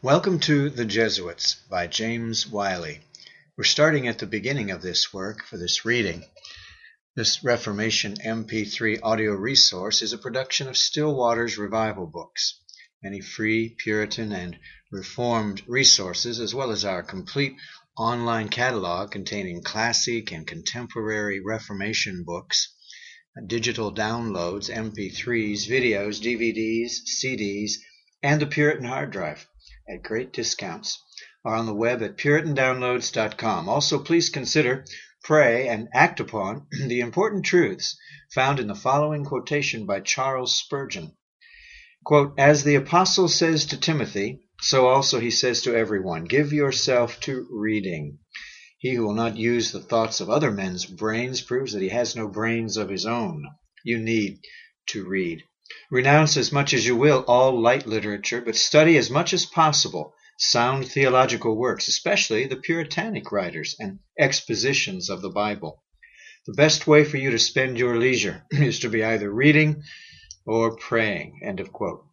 Welcome to The Jesuits by James Wylie. We're starting at the beginning of this work for this reading. This Reformation MP3 audio resource is a production of Stillwater's Revival Books. Many free, Puritan, and Reformed resources, as well as our complete online catalog containing classic and contemporary Reformation books, digital downloads, MP3s, videos, DVDs, CDs, and the Puritan hard drive at great discounts are on the web at puritandownloads.com. Also, please consider, pray, and act upon the important truths found in the following quotation by Charles Spurgeon. Quote, As the apostle says to Timothy, so also he says to everyone, give yourself to reading. He who will not use the thoughts of other men's brains proves that he has no brains of his own. You need to read. Renounce as much as you will all light literature, but study as much as possible sound theological works, especially the Puritanic writers and expositions of the Bible. The best way for you to spend your leisure is to be either reading or praying. End of quote.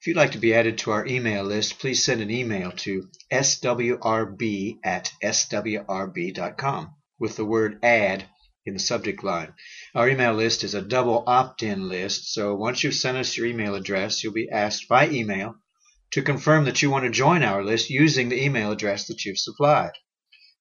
If you'd like to be added to our email list, please send an email to swrb at swrb.com with the word add in the subject line. Our email list is a double opt-in list, so once you've sent us your email address, you'll be asked by email to confirm that you want to join our list using the email address that you've supplied.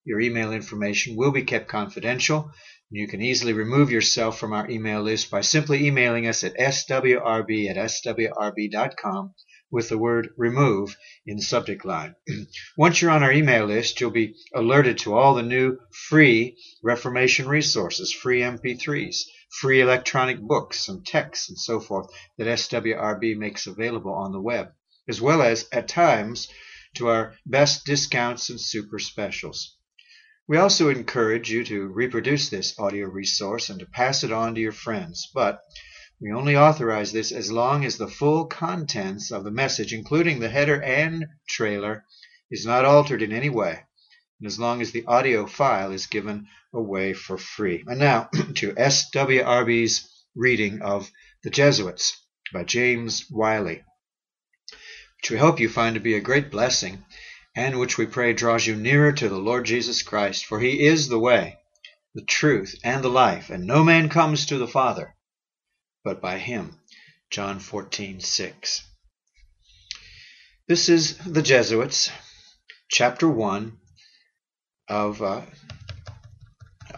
Your email information will be kept confidential. You can easily remove yourself from our email list by simply emailing us at swrb at swrb.com with the word remove in the subject line. Once you're on our email list, you'll be alerted to all the new free Reformation resources, free MP3s, free electronic books and texts and so forth that SWRB makes available on the web, as well as, at times, to our best discounts and super specials. We also encourage you to reproduce this audio resource and to pass it on to your friends, but we only authorize this as long as the full contents of the message, including the header and trailer, is not altered in any way, and as long as the audio file is given away for free. And now to SWRB's reading of The Jesuits by James Wylie, which we hope you find to be a great blessing and which we pray draws you nearer to the Lord Jesus Christ, for he is the way, the truth, and the life, and no man comes to the Father but by him. John 14:6. This is the Jesuits, chapter 1 of uh,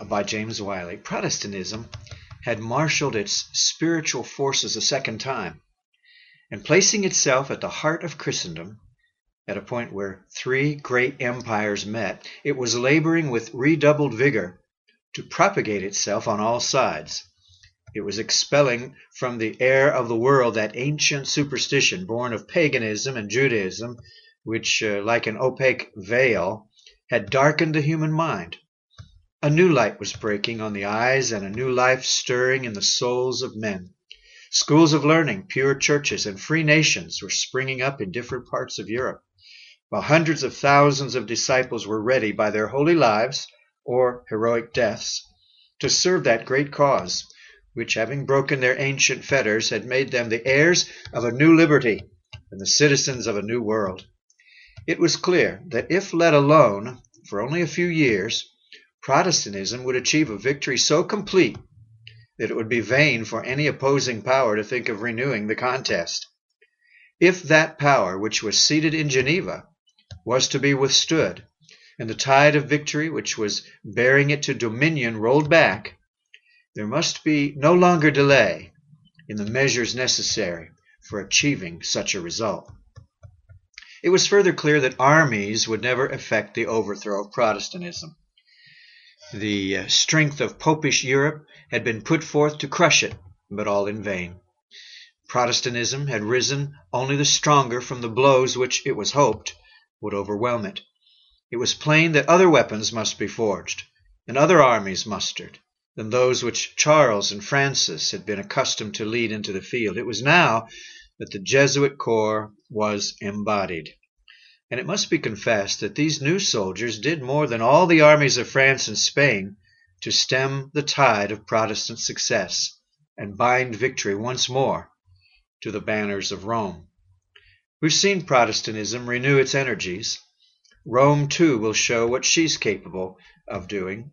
by James Wylie. Protestantism had marshaled its spiritual forces a second time, and placing itself at the heart of Christendom, at a point where three great empires met, it was laboring with redoubled vigor to propagate itself on all sides. It was expelling from the air of the world that ancient superstition born of paganism and Judaism, which, uh, like an opaque veil, had darkened the human mind. A new light was breaking on the eyes and a new life stirring in the souls of men. Schools of learning, pure churches, and free nations were springing up in different parts of Europe while hundreds of thousands of disciples were ready by their holy lives or heroic deaths to serve that great cause, which, having broken their ancient fetters, had made them the heirs of a new liberty and the citizens of a new world. It was clear that if let alone for only a few years, Protestantism would achieve a victory so complete that it would be vain for any opposing power to think of renewing the contest. If that power which was seated in Geneva was to be withstood, and the tide of victory which was bearing it to dominion rolled back, there must be no longer delay in the measures necessary for achieving such a result. It was further clear that armies would never effect the overthrow of Protestantism. The uh, strength of Popish Europe had been put forth to crush it, but all in vain. Protestantism had risen only the stronger from the blows which, it was hoped, would overwhelm it. It was plain that other weapons must be forged, and other armies mustered, than those which Charles and Francis had been accustomed to lead into the field. It was now that the Jesuit corps was embodied. And it must be confessed that these new soldiers did more than all the armies of France and Spain to stem the tide of Protestant success and bind victory once more to the banners of Rome. We've seen Protestantism renew its energies. Rome, too, will show what she's capable of doing.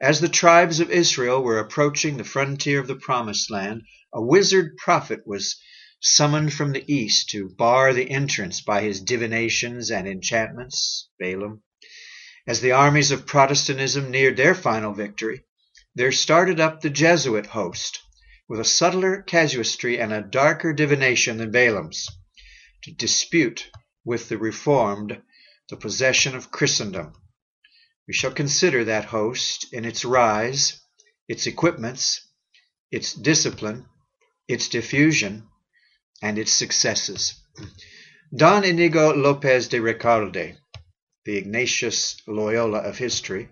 As the tribes of Israel were approaching the frontier of the Promised Land, a wizard prophet was summoned from the east to bar the entrance by his divinations and enchantments, Balaam. As the armies of Protestantism neared their final victory, there started up the Jesuit host, with a subtler casuistry and a darker divination than Balaam's, to dispute with the Reformed the possession of Christendom. We shall consider that host in its rise, its equipments, its discipline, its diffusion, and its successes. Don Inigo Lopez de Recalde, the Ignatius Loyola of history,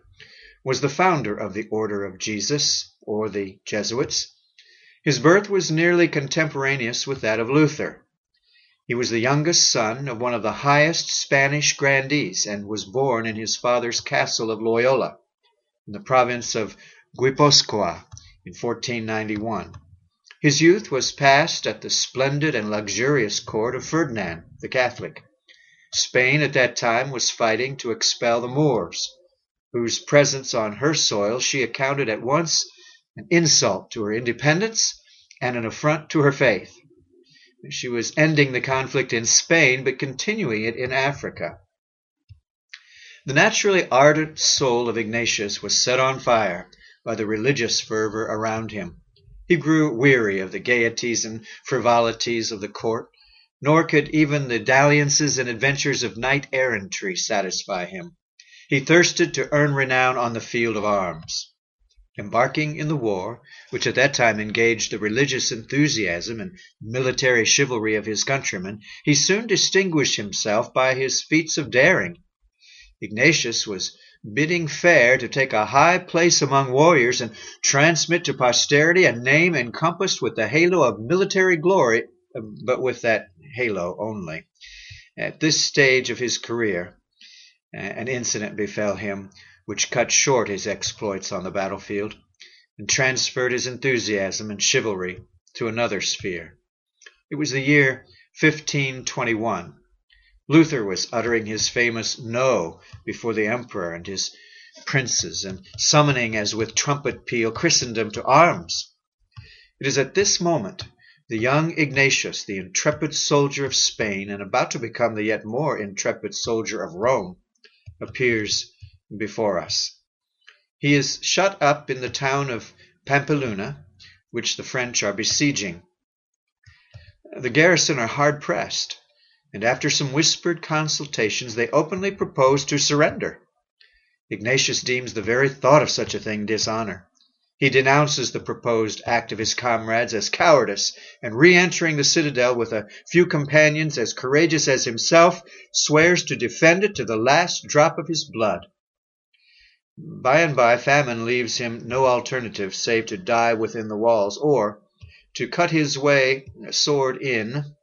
was the founder of the Order of Jesus, or the Jesuits. His birth was nearly contemporaneous with that of Luther. He was the youngest son of one of the highest Spanish grandees, and was born in his father's castle of Loyola, in the province of Guipuscoa, in 1491. His youth was passed at the splendid and luxurious court of Ferdinand the Catholic. Spain at that time was fighting to expel the Moors, whose presence on her soil she accounted at once an insult to her independence and an affront to her faith. She was ending the conflict in Spain, but continuing it in Africa. The naturally ardent soul of Ignatius was set on fire by the religious fervor around him. He grew weary of the gaieties and frivolities of the court, nor could even the dalliances and adventures of knight errantry satisfy him. He thirsted to earn renown on the field of arms. Embarking in the war, which at that time engaged the religious enthusiasm and military chivalry of his countrymen, he soon distinguished himself by his feats of daring. Ignatius was bidding fair to take a high place among warriors and transmit to posterity a name encompassed with the halo of military glory, um, but with that halo only. At this stage of his career, an incident befell him which cut short his exploits on the battlefield and transferred his enthusiasm and chivalry to another sphere. It was the year 1521. Luther was uttering his famous No before the emperor and his princes and summoning as with trumpet peal Christendom to arms. It is at this moment the young Ignatius, the intrepid soldier of Spain and about to become the yet more intrepid soldier of Rome, appears before us. He is shut up in the town of Pampeluna, which the French are besieging. The garrison are hard pressed, and after some whispered consultations they openly propose to surrender. Ignatius deems the very thought of such a thing dishonor. He denounces the proposed act of his comrades as cowardice, and re entering the citadel with a few companions as courageous as himself, swears to defend it to the last drop of his blood. By and by famine leaves him no alternative save to die within the walls, or to cut his way, sword in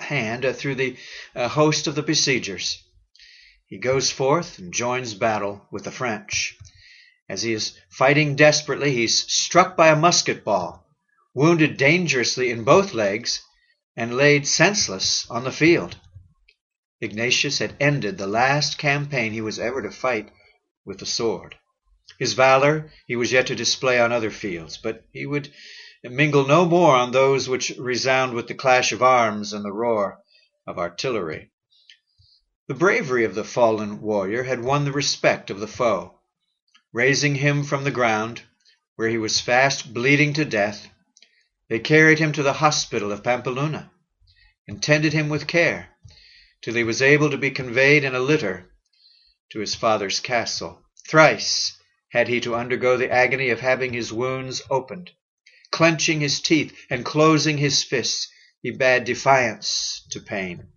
hand, through the uh, host of the besiegers. He goes forth and joins battle with the French. As he is fighting desperately, he's struck by a musket ball, wounded dangerously in both legs, and laid senseless on the field. Ignatius had ended the last campaign he was ever to fight with the sword. His valor he was yet to display on other fields, but he would mingle no more on those which resound with the clash of arms and the roar of artillery. The bravery of the fallen warrior had won the respect of the foe. Raising him from the ground, where he was fast bleeding to death, they carried him to the hospital of Pampeluna, and tended him with care, till he was able to be conveyed in a litter to his father's castle. Thrice had he to undergo the agony of having his wounds opened, Clenching his teeth and closing his fists, he bade defiance to pain.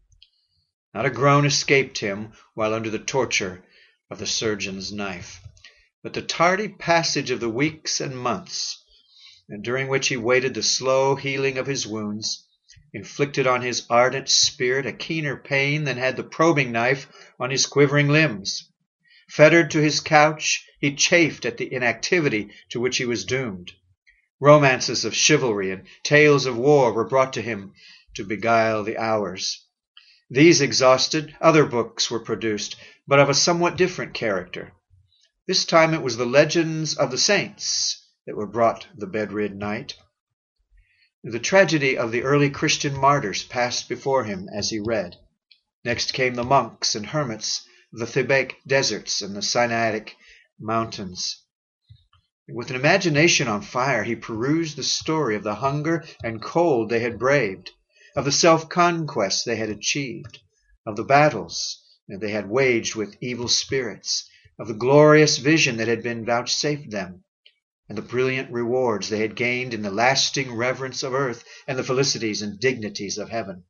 Not a groan escaped him while under the torture of the surgeon's knife, but the tardy passage of the weeks and months, during which he waited the slow healing of his wounds, inflicted on his ardent spirit a keener pain than had the probing knife on his quivering limbs. Fettered to his couch, he chafed at the inactivity to which he was doomed. Romances of chivalry and tales of war were brought to him to beguile the hours. These exhausted, other books were produced, but of a somewhat different character. This time it was the legends of the saints that were brought the bedrid knight. The tragedy of the early Christian martyrs passed before him as he read. Next came the monks and hermits the Thebaid deserts and the Sinaitic mountains. With an imagination on fire, he perused the story of the hunger and cold they had braved, of the self-conquest they had achieved, of the battles they had waged with evil spirits, of the glorious vision that had been vouchsafed them, and the brilliant rewards they had gained in the lasting reverence of earth and the felicities and dignities of heaven.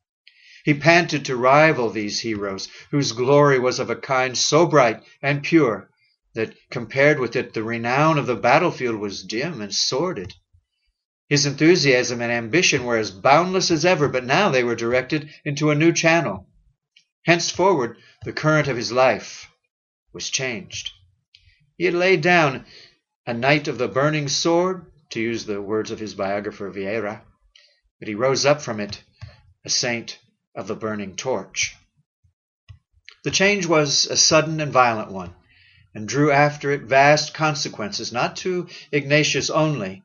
He panted to rival these heroes, whose glory was of a kind so bright and pure that compared with it the renown of the battlefield was dim and sordid. His enthusiasm and ambition were as boundless as ever, but now they were directed into a new channel. Henceforward, the current of his life was changed. He had laid down a knight of the burning sword, to use the words of his biographer Vieira, but he rose up from it a saint of the burning torch. The change was a sudden and violent one and drew after it vast consequences, not to Ignatius only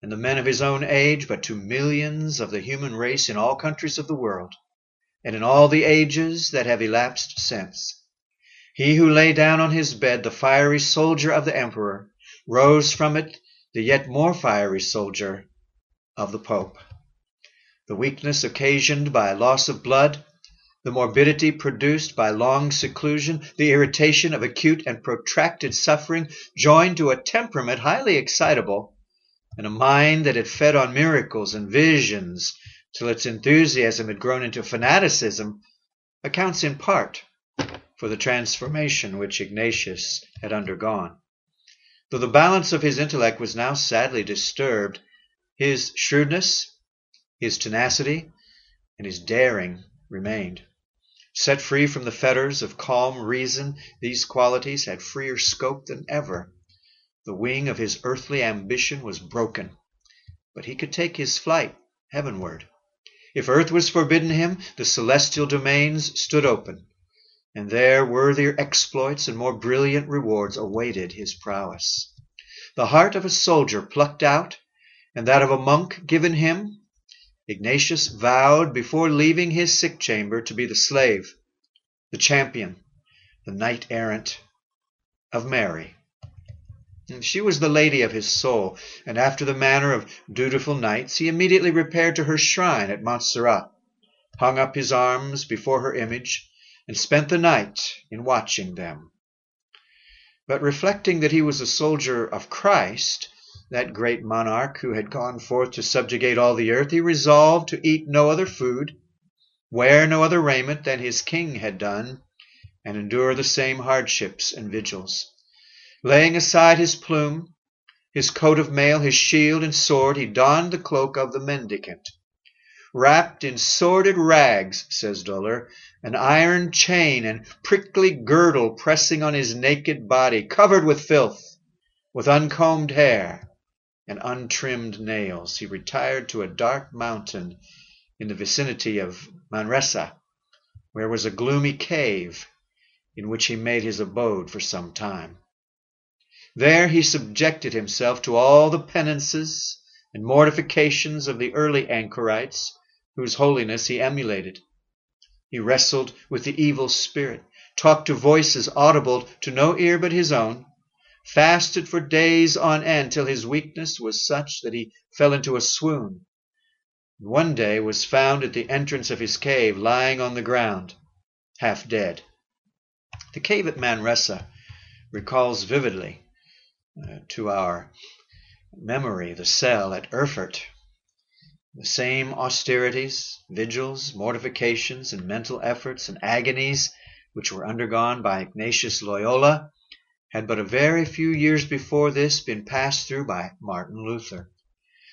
and the men of his own age, but to millions of the human race in all countries of the world, and in all the ages that have elapsed since. He who lay down on his bed the fiery soldier of the emperor rose from it the yet more fiery soldier of the Pope. The weakness occasioned by loss of blood the morbidity produced by long seclusion, the irritation of acute and protracted suffering, joined to a temperament highly excitable, and a mind that had fed on miracles and visions till its enthusiasm had grown into fanaticism, accounts in part for the transformation which Ignatius had undergone. Though the balance of his intellect was now sadly disturbed, his shrewdness, his tenacity, and his daring remained. Set free from the fetters of calm reason, these qualities had freer scope than ever. The wing of his earthly ambition was broken, but he could take his flight heavenward. If earth was forbidden him, the celestial domains stood open, and there worthier exploits and more brilliant rewards awaited his prowess. The heart of a soldier plucked out, and that of a monk given him, Ignatius vowed before leaving his sick chamber to be the slave, the champion, the knight errant of Mary. She was the lady of his soul, and after the manner of dutiful knights, he immediately repaired to her shrine at Montserrat, hung up his arms before her image, and spent the night in watching them. But reflecting that he was a soldier of Christ, that great monarch who had gone forth to subjugate all the earth, he resolved to eat no other food, wear no other raiment than his king had done, and endure the same hardships and vigils. Laying aside his plume, his coat of mail, his shield and sword, he donned the cloak of the mendicant. Wrapped in sordid rags, says Duller, an iron chain and prickly girdle pressing on his naked body, covered with filth, with uncombed hair, and untrimmed nails, he retired to a dark mountain in the vicinity of Manresa, where was a gloomy cave in which he made his abode for some time. There he subjected himself to all the penances and mortifications of the early anchorites, whose holiness he emulated. He wrestled with the evil spirit, talked to voices audible to no ear but his own, fasted for days on end till his weakness was such that he fell into a swoon. One day was found at the entrance of his cave, lying on the ground, half dead. The cave at Manresa recalls vividly uh, to our memory the cell at Erfurt. The same austerities, vigils, mortifications, and mental efforts and agonies which were undergone by Ignatius Loyola had but a very few years before this been passed through by Martin Luther.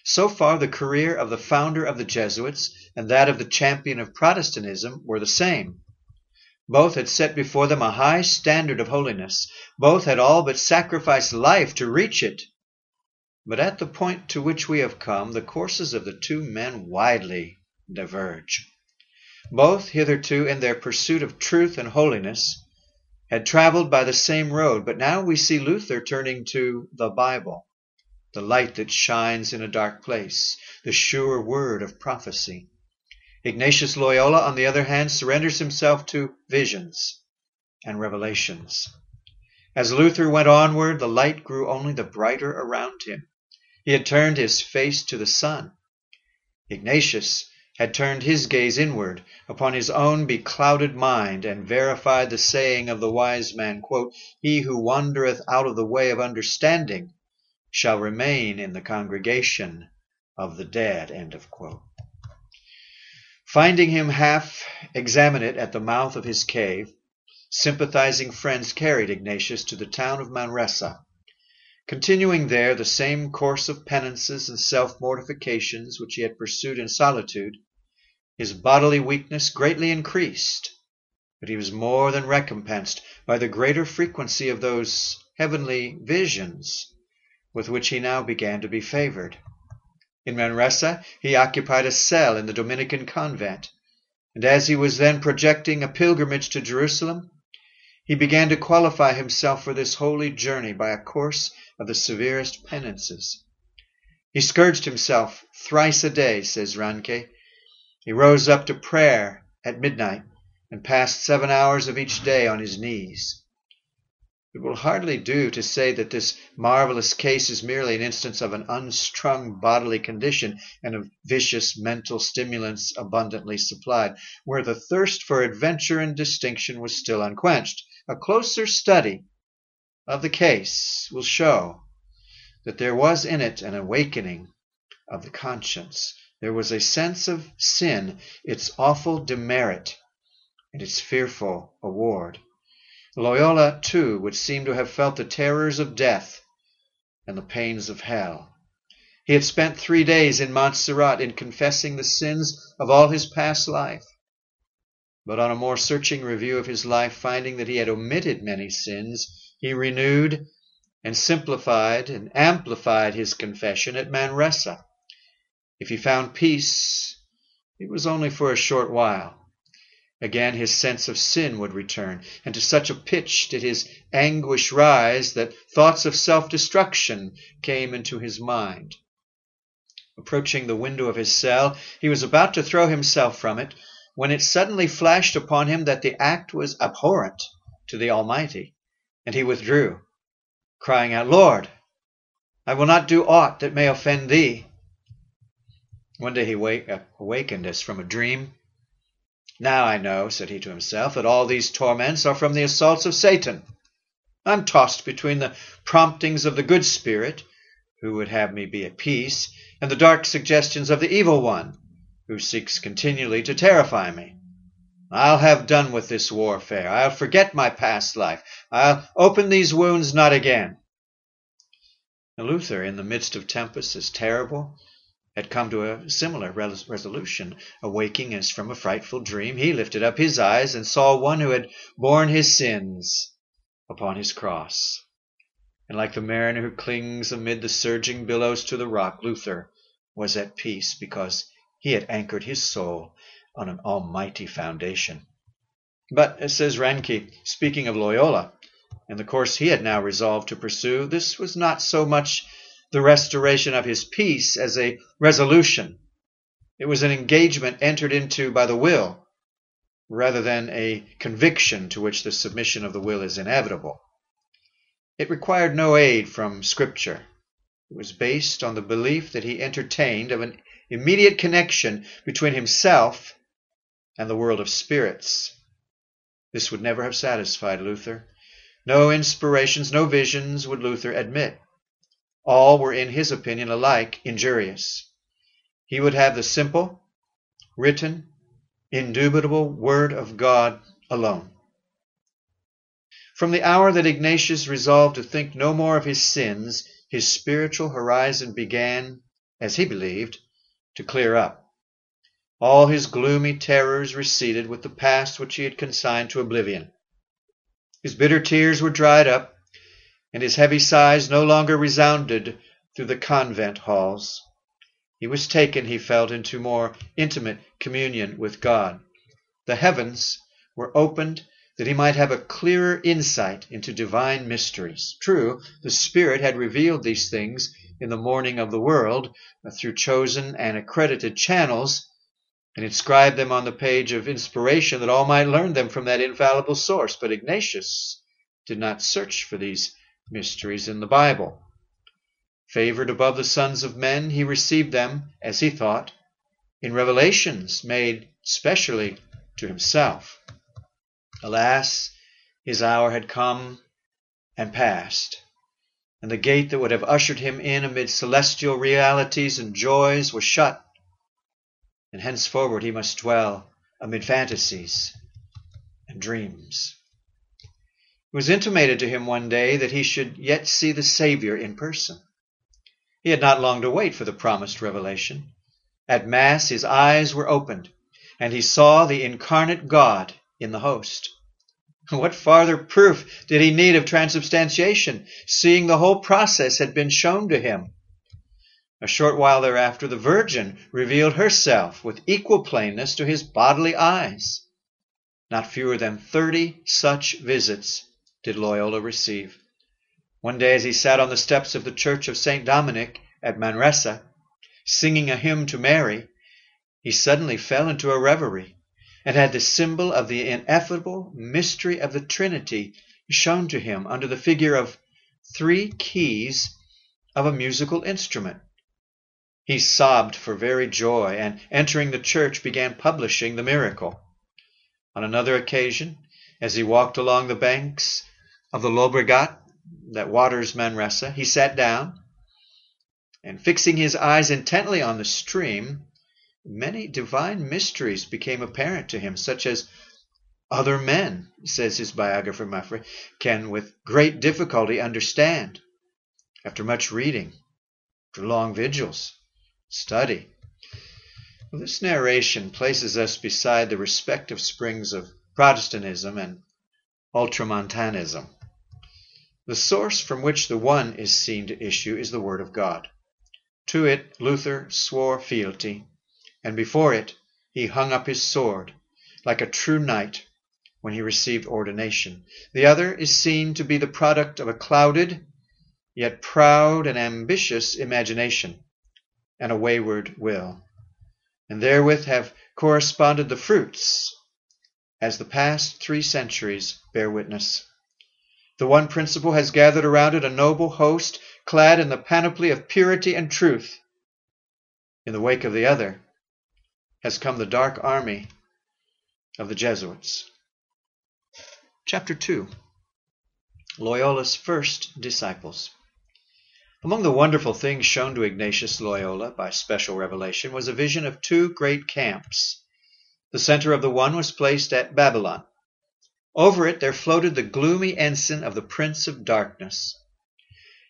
So far, the career of the founder of the Jesuits and that of the champion of Protestantism were the same. Both had set before them a high standard of holiness. Both had all but sacrificed life to reach it. But at the point to which we have come, the courses of the two men widely diverge. Both, hitherto, in their pursuit of truth and holiness, had traveled by the same road, but now we see Luther turning to the Bible the light that shines in a dark place, the sure word of prophecy. Ignatius Loyola, on the other hand, surrenders himself to visions and revelations. As Luther went onward, the light grew only the brighter around him. He had turned his face to the sun. Ignatius had turned his gaze inward upon his own beclouded mind and verified the saying of the wise man, He who wandereth out of the way of understanding shall remain in the congregation of the dead. Finding him half examine at the mouth of his cave, sympathizing friends carried Ignatius to the town of Manresa. Continuing there the same course of penances and self mortifications which he had pursued in solitude, his bodily weakness greatly increased, but he was more than recompensed by the greater frequency of those heavenly visions with which he now began to be favored. In Manresa he occupied a cell in the Dominican convent, and as he was then projecting a pilgrimage to Jerusalem, he began to qualify himself for this holy journey by a course of the severest penances. He scourged himself thrice a day, says Ranke. He rose up to prayer at midnight and passed seven hours of each day on his knees. It will hardly do to say that this marvelous case is merely an instance of an unstrung bodily condition and of vicious mental stimulants abundantly supplied, where the thirst for adventure and distinction was still unquenched. A closer study of the case will show that there was in it an awakening of the conscience. There was a sense of sin, its awful demerit, and its fearful award. Loyola, too, would seem to have felt the terrors of death and the pains of hell. He had spent three days in Montserrat in confessing the sins of all his past life. But on a more searching review of his life, finding that he had omitted many sins, he renewed and simplified and amplified his confession at Manresa. If he found peace, it was only for a short while. Again his sense of sin would return, and to such a pitch did his anguish rise that thoughts of self destruction came into his mind. Approaching the window of his cell, he was about to throw himself from it, when it suddenly flashed upon him that the act was abhorrent to the Almighty, and he withdrew, crying out, Lord, I will not do aught that may offend thee. One day he uh, awakened as from a dream now I know, said he to himself, that all these torments are from the assaults of Satan. I'm tossed between the promptings of the good spirit, who would have me be at peace, and the dark suggestions of the evil one, who seeks continually to terrify me. I'll have done with this warfare. I'll forget my past life. I'll open these wounds not again. Luther, in the midst of tempests as terrible had come to a similar resolution. Awaking as from a frightful dream, he lifted up his eyes and saw one who had borne his sins upon his cross. And like the mariner who clings amid the surging billows to the rock, Luther was at peace because he had anchored his soul on an almighty foundation. But, says Ranke, speaking of Loyola, and the course he had now resolved to pursue, this was not so much the restoration of his peace as a resolution. It was an engagement entered into by the will rather than a conviction to which the submission of the will is inevitable. It required no aid from Scripture. It was based on the belief that he entertained of an immediate connection between himself and the world of spirits. This would never have satisfied Luther. No inspirations, no visions would Luther admit. All were in his opinion alike injurious. He would have the simple, written, indubitable Word of God alone. From the hour that Ignatius resolved to think no more of his sins, his spiritual horizon began, as he believed, to clear up. All his gloomy terrors receded with the past which he had consigned to oblivion. His bitter tears were dried up, and his heavy sighs no longer resounded through the convent halls. He was taken, he felt, into more intimate communion with God. The heavens were opened that he might have a clearer insight into divine mysteries. True, the Spirit had revealed these things in the morning of the world uh, through chosen and accredited channels, and inscribed them on the page of inspiration that all might learn them from that infallible source. But Ignatius did not search for these mysteries in the Bible. Favored above the sons of men, he received them, as he thought, in revelations made specially to himself. Alas, his hour had come and passed, and the gate that would have ushered him in amid celestial realities and joys was shut, and henceforward he must dwell amid fantasies and dreams. It was intimated to him one day that he should yet see the Saviour in person. He had not long to wait for the promised revelation. At Mass his eyes were opened, and he saw the incarnate God in the host. What farther proof did he need of transubstantiation, seeing the whole process had been shown to him? A short while thereafter, the Virgin revealed herself with equal plainness to his bodily eyes. Not fewer than thirty such visits did Loyola receive. One day, as he sat on the steps of the church of St. Dominic at Manresa, singing a hymn to Mary, he suddenly fell into a reverie and had the symbol of the ineffable mystery of the Trinity shown to him under the figure of three keys of a musical instrument. He sobbed for very joy and, entering the church, began publishing the miracle. On another occasion, as he walked along the banks of the Llobregat that waters Manresa, he sat down, and fixing his eyes intently on the stream, many divine mysteries became apparent to him, such as other men, says his biographer Maffei, can with great difficulty understand. After much reading, after long vigils, study. Well, this narration places us beside the respective springs of Protestantism and Ultramontanism. The source from which the one is seen to issue is the Word of God. To it Luther swore fealty, and before it he hung up his sword, like a true knight, when he received ordination. The other is seen to be the product of a clouded, yet proud and ambitious imagination, and a wayward will, and therewith have corresponded the fruits, as the past three centuries bear witness. The one principle has gathered around it a noble host clad in the panoply of purity and truth. In the wake of the other has come the dark army of the Jesuits. Chapter 2 Loyola's First Disciples. Among the wonderful things shown to Ignatius Loyola by special revelation was a vision of two great camps. The center of the one was placed at Babylon, over it there floated the gloomy ensign of the Prince of Darkness.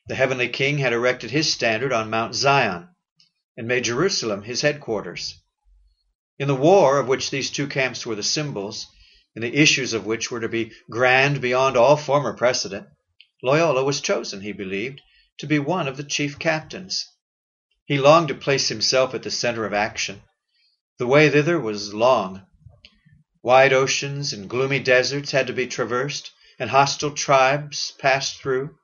The heavenly King had erected his standard on Mount Zion, and made Jerusalem his headquarters. In the war of which these two camps were the symbols, and the issues of which were to be grand beyond all former precedent, Loyola was chosen, he believed, to be one of the chief captains. He longed to place himself at the center of action. The way thither was long, Wide oceans and gloomy deserts had to be traversed, and hostile tribes passed through.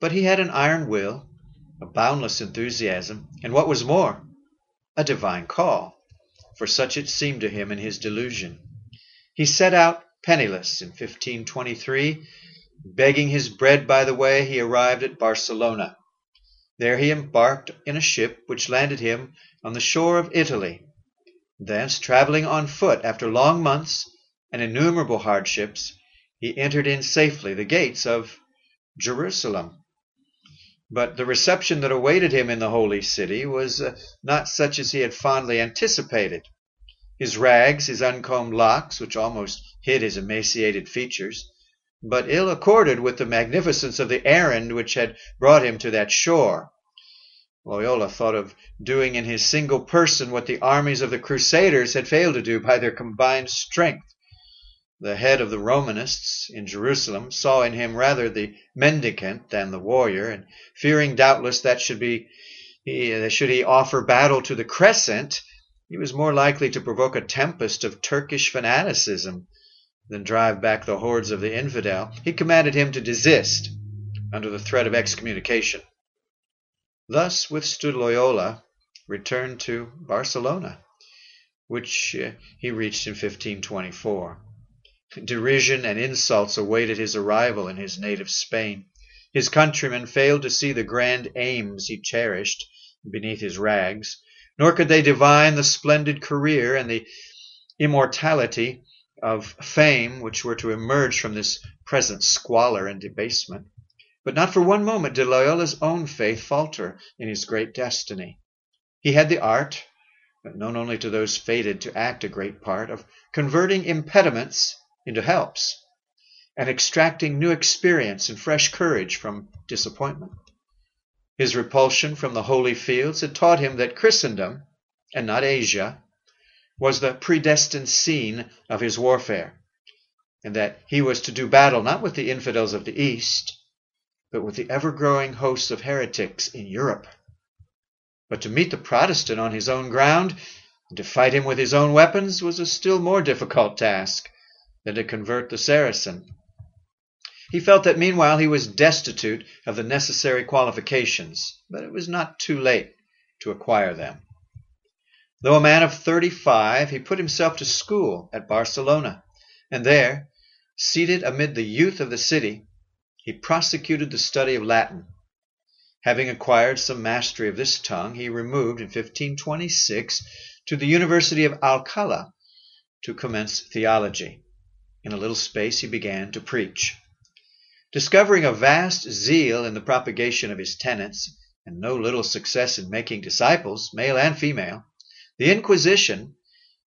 But he had an iron will, a boundless enthusiasm, and what was more, a divine call, for such it seemed to him in his delusion. He set out penniless in 1523. Begging his bread by the way, he arrived at Barcelona. There he embarked in a ship which landed him on the shore of Italy Thence, traveling on foot after long months and innumerable hardships, he entered in safely the gates of Jerusalem. But the reception that awaited him in the holy city was uh, not such as he had fondly anticipated. His rags, his uncombed locks, which almost hid his emaciated features, but ill accorded with the magnificence of the errand which had brought him to that shore. Loyola thought of doing in his single person what the armies of the Crusaders had failed to do by their combined strength. The head of the Romanists in Jerusalem saw in him rather the mendicant than the warrior, and fearing doubtless that should be he, should he offer battle to the Crescent, he was more likely to provoke a tempest of Turkish fanaticism than drive back the hordes of the infidel. He commanded him to desist under the threat of excommunication. Thus withstood Loyola, returned to Barcelona, which uh, he reached in 1524. Derision and insults awaited his arrival in his native Spain. His countrymen failed to see the grand aims he cherished beneath his rags, nor could they divine the splendid career and the immortality of fame which were to emerge from this present squalor and debasement. But not for one moment did Loyola's own faith falter in his great destiny. He had the art, known only to those fated to act a great part, of converting impediments into helps, and extracting new experience and fresh courage from disappointment. His repulsion from the holy fields had taught him that Christendom, and not Asia, was the predestined scene of his warfare, and that he was to do battle not with the infidels of the East, but with the ever growing hosts of heretics in Europe. But to meet the Protestant on his own ground, and to fight him with his own weapons, was a still more difficult task than to convert the Saracen. He felt that meanwhile he was destitute of the necessary qualifications, but it was not too late to acquire them. Though a man of thirty five, he put himself to school at Barcelona, and there, seated amid the youth of the city, he prosecuted the study of Latin. Having acquired some mastery of this tongue, he removed in 1526 to the University of Alcala to commence theology. In a little space he began to preach. Discovering a vast zeal in the propagation of his tenets, and no little success in making disciples, male and female, the Inquisition,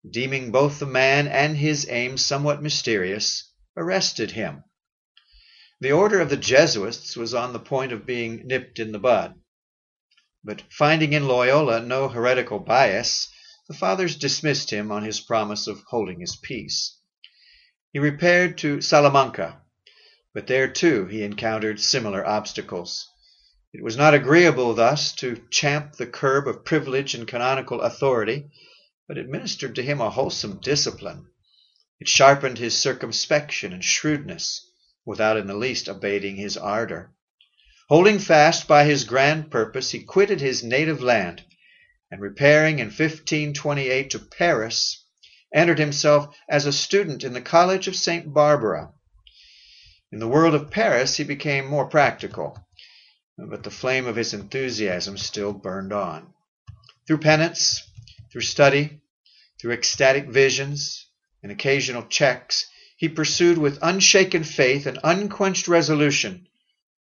deeming both the man and his aims somewhat mysterious, arrested him the order of the Jesuits was on the point of being nipped in the bud. But finding in Loyola no heretical bias, the fathers dismissed him on his promise of holding his peace. He repaired to Salamanca, but there too he encountered similar obstacles. It was not agreeable thus to champ the curb of privilege and canonical authority, but it ministered to him a wholesome discipline. It sharpened his circumspection and shrewdness without in the least abating his ardor. Holding fast by his grand purpose, he quitted his native land, and repairing in 1528 to Paris, entered himself as a student in the College of St. Barbara. In the world of Paris, he became more practical, but the flame of his enthusiasm still burned on. Through penance, through study, through ecstatic visions, and occasional checks, he pursued with unshaken faith and unquenched resolution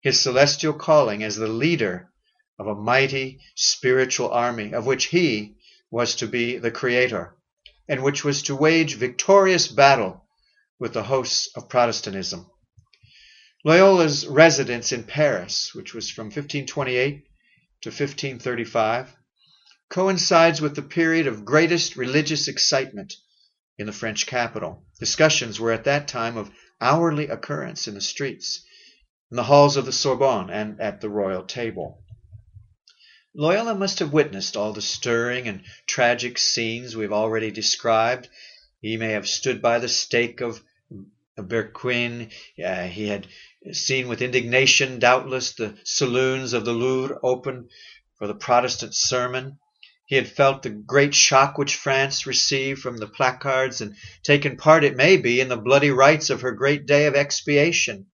his celestial calling as the leader of a mighty spiritual army of which he was to be the creator and which was to wage victorious battle with the hosts of Protestantism. Loyola's residence in Paris, which was from 1528 to 1535, coincides with the period of greatest religious excitement in the French capital. Discussions were at that time of hourly occurrence in the streets, in the halls of the Sorbonne, and at the royal table. Loyola must have witnessed all the stirring and tragic scenes we have already described. He may have stood by the stake of Berquin. Uh, he had seen with indignation, doubtless, the saloons of the Louvre open for the Protestant sermon. He had felt the great shock which France received from the placards and taken part, it may be, in the bloody rites of her great day of expiation.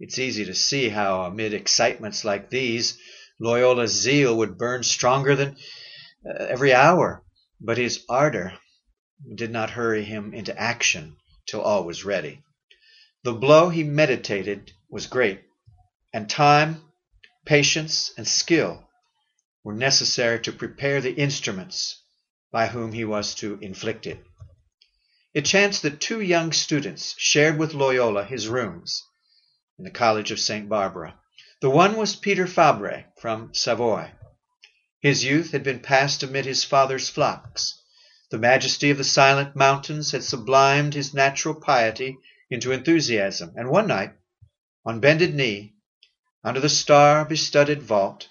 It's easy to see how, amid excitements like these, Loyola's zeal would burn stronger than uh, every hour, but his ardor did not hurry him into action till all was ready. The blow he meditated was great, and time, patience, and skill were necessary to prepare the instruments by whom he was to inflict it. It chanced that two young students shared with Loyola his rooms in the College of St. Barbara. The one was Peter Fabre from Savoy. His youth had been passed amid his father's flocks. The majesty of the silent mountains had sublimed his natural piety into enthusiasm, and one night, on bended knee, under the star bestudded vault,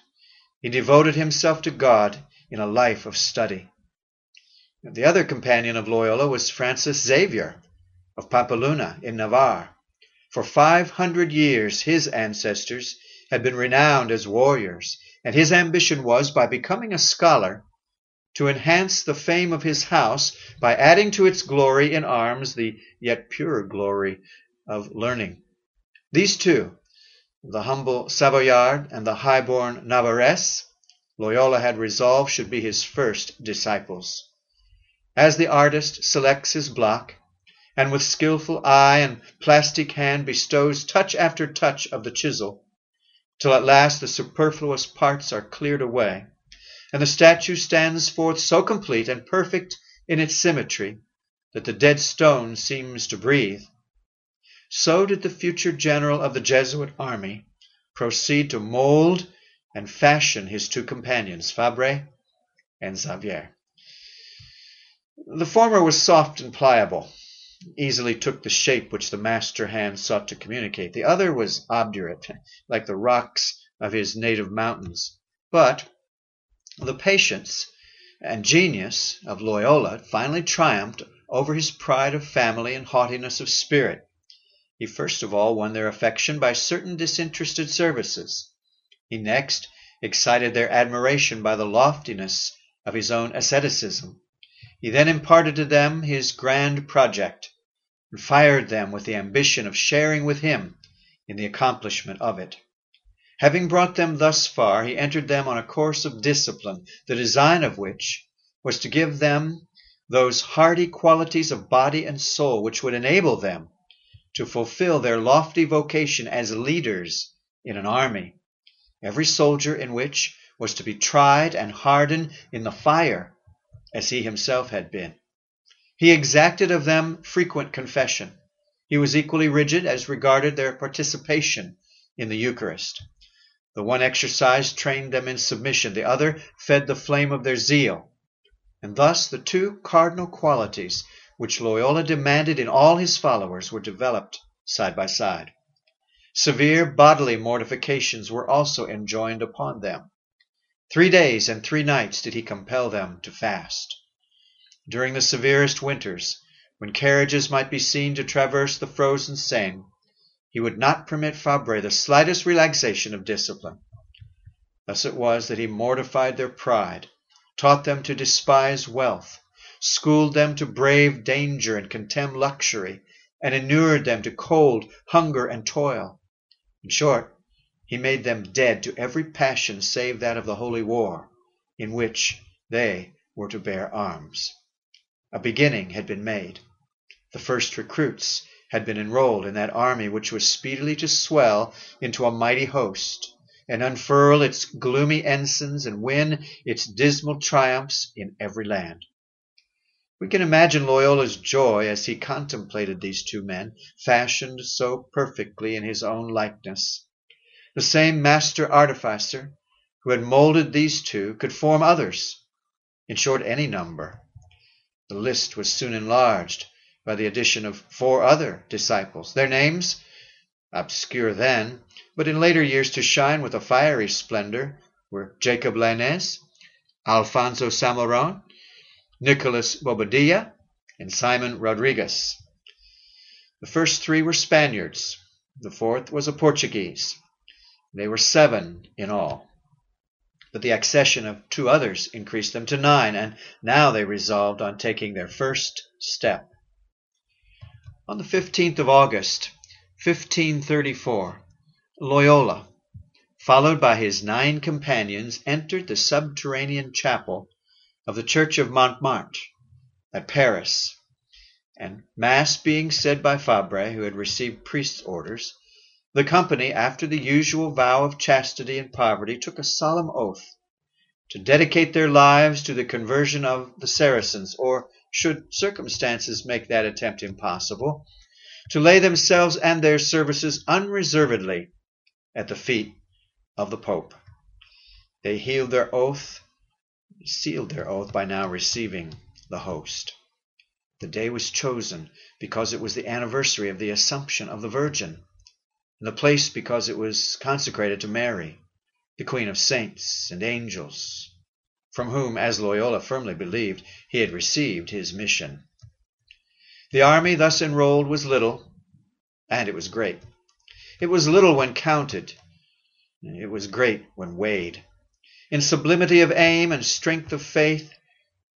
he devoted himself to God in a life of study. The other companion of Loyola was Francis Xavier of Pampeluna in Navarre. For five hundred years his ancestors had been renowned as warriors and his ambition was, by becoming a scholar, to enhance the fame of his house by adding to its glory in arms the yet purer glory of learning. These two, the humble Savoyard and the high-born Navarrese, Loyola had resolved should be his first disciples. As the artist selects his block, and with skilful eye and plastic hand bestows touch after touch of the chisel, till at last the superfluous parts are cleared away, and the statue stands forth so complete and perfect in its symmetry that the dead stone seems to breathe. So did the future general of the Jesuit army proceed to mold and fashion his two companions, Fabre and Xavier. The former was soft and pliable, easily took the shape which the master hand sought to communicate. The other was obdurate, like the rocks of his native mountains. But the patience and genius of Loyola finally triumphed over his pride of family and haughtiness of spirit. He first of all won their affection by certain disinterested services. He next excited their admiration by the loftiness of his own asceticism. He then imparted to them his grand project, and fired them with the ambition of sharing with him in the accomplishment of it. Having brought them thus far, he entered them on a course of discipline, the design of which was to give them those hardy qualities of body and soul which would enable them to fulfill their lofty vocation as leaders in an army, every soldier in which was to be tried and hardened in the fire as he himself had been. He exacted of them frequent confession. He was equally rigid as regarded their participation in the Eucharist. The one exercise trained them in submission, the other fed the flame of their zeal. And thus the two cardinal qualities which Loyola demanded in all his followers were developed side by side. Severe bodily mortifications were also enjoined upon them. Three days and three nights did he compel them to fast. During the severest winters, when carriages might be seen to traverse the frozen Seine, he would not permit Fabre the slightest relaxation of discipline. Thus it was that he mortified their pride, taught them to despise wealth, schooled them to brave danger and contemn luxury, and inured them to cold, hunger, and toil. In short, he made them dead to every passion save that of the holy war, in which they were to bear arms. A beginning had been made. The first recruits had been enrolled in that army which was speedily to swell into a mighty host, and unfurl its gloomy ensigns and win its dismal triumphs in every land. We can imagine Loyola's joy as he contemplated these two men, fashioned so perfectly in his own likeness. The same master artificer who had molded these two could form others, in short, any number. The list was soon enlarged by the addition of four other disciples. Their names, obscure then, but in later years to shine with a fiery splendor, were Jacob Lainez, Alfonso Salmeron, Nicolas Bobadilla, and Simon Rodriguez. The first three were Spaniards. The fourth was a Portuguese. They were seven in all. But the accession of two others increased them to nine, and now they resolved on taking their first step. On the 15th of August, 1534, Loyola, followed by his nine companions, entered the subterranean chapel of the Church of Montmartre at Paris, and Mass being said by Fabre, who had received priest's orders, The company, after the usual vow of chastity and poverty, took a solemn oath to dedicate their lives to the conversion of the Saracens, or, should circumstances make that attempt impossible, to lay themselves and their services unreservedly at the feet of the Pope. They healed their oath, sealed their oath by now receiving the host. The day was chosen because it was the anniversary of the Assumption of the Virgin, and the place because it was consecrated to Mary, the Queen of saints and angels, from whom, as Loyola firmly believed, he had received his mission. The army thus enrolled was little, and it was great. It was little when counted, it was great when weighed. In sublimity of aim and strength of faith,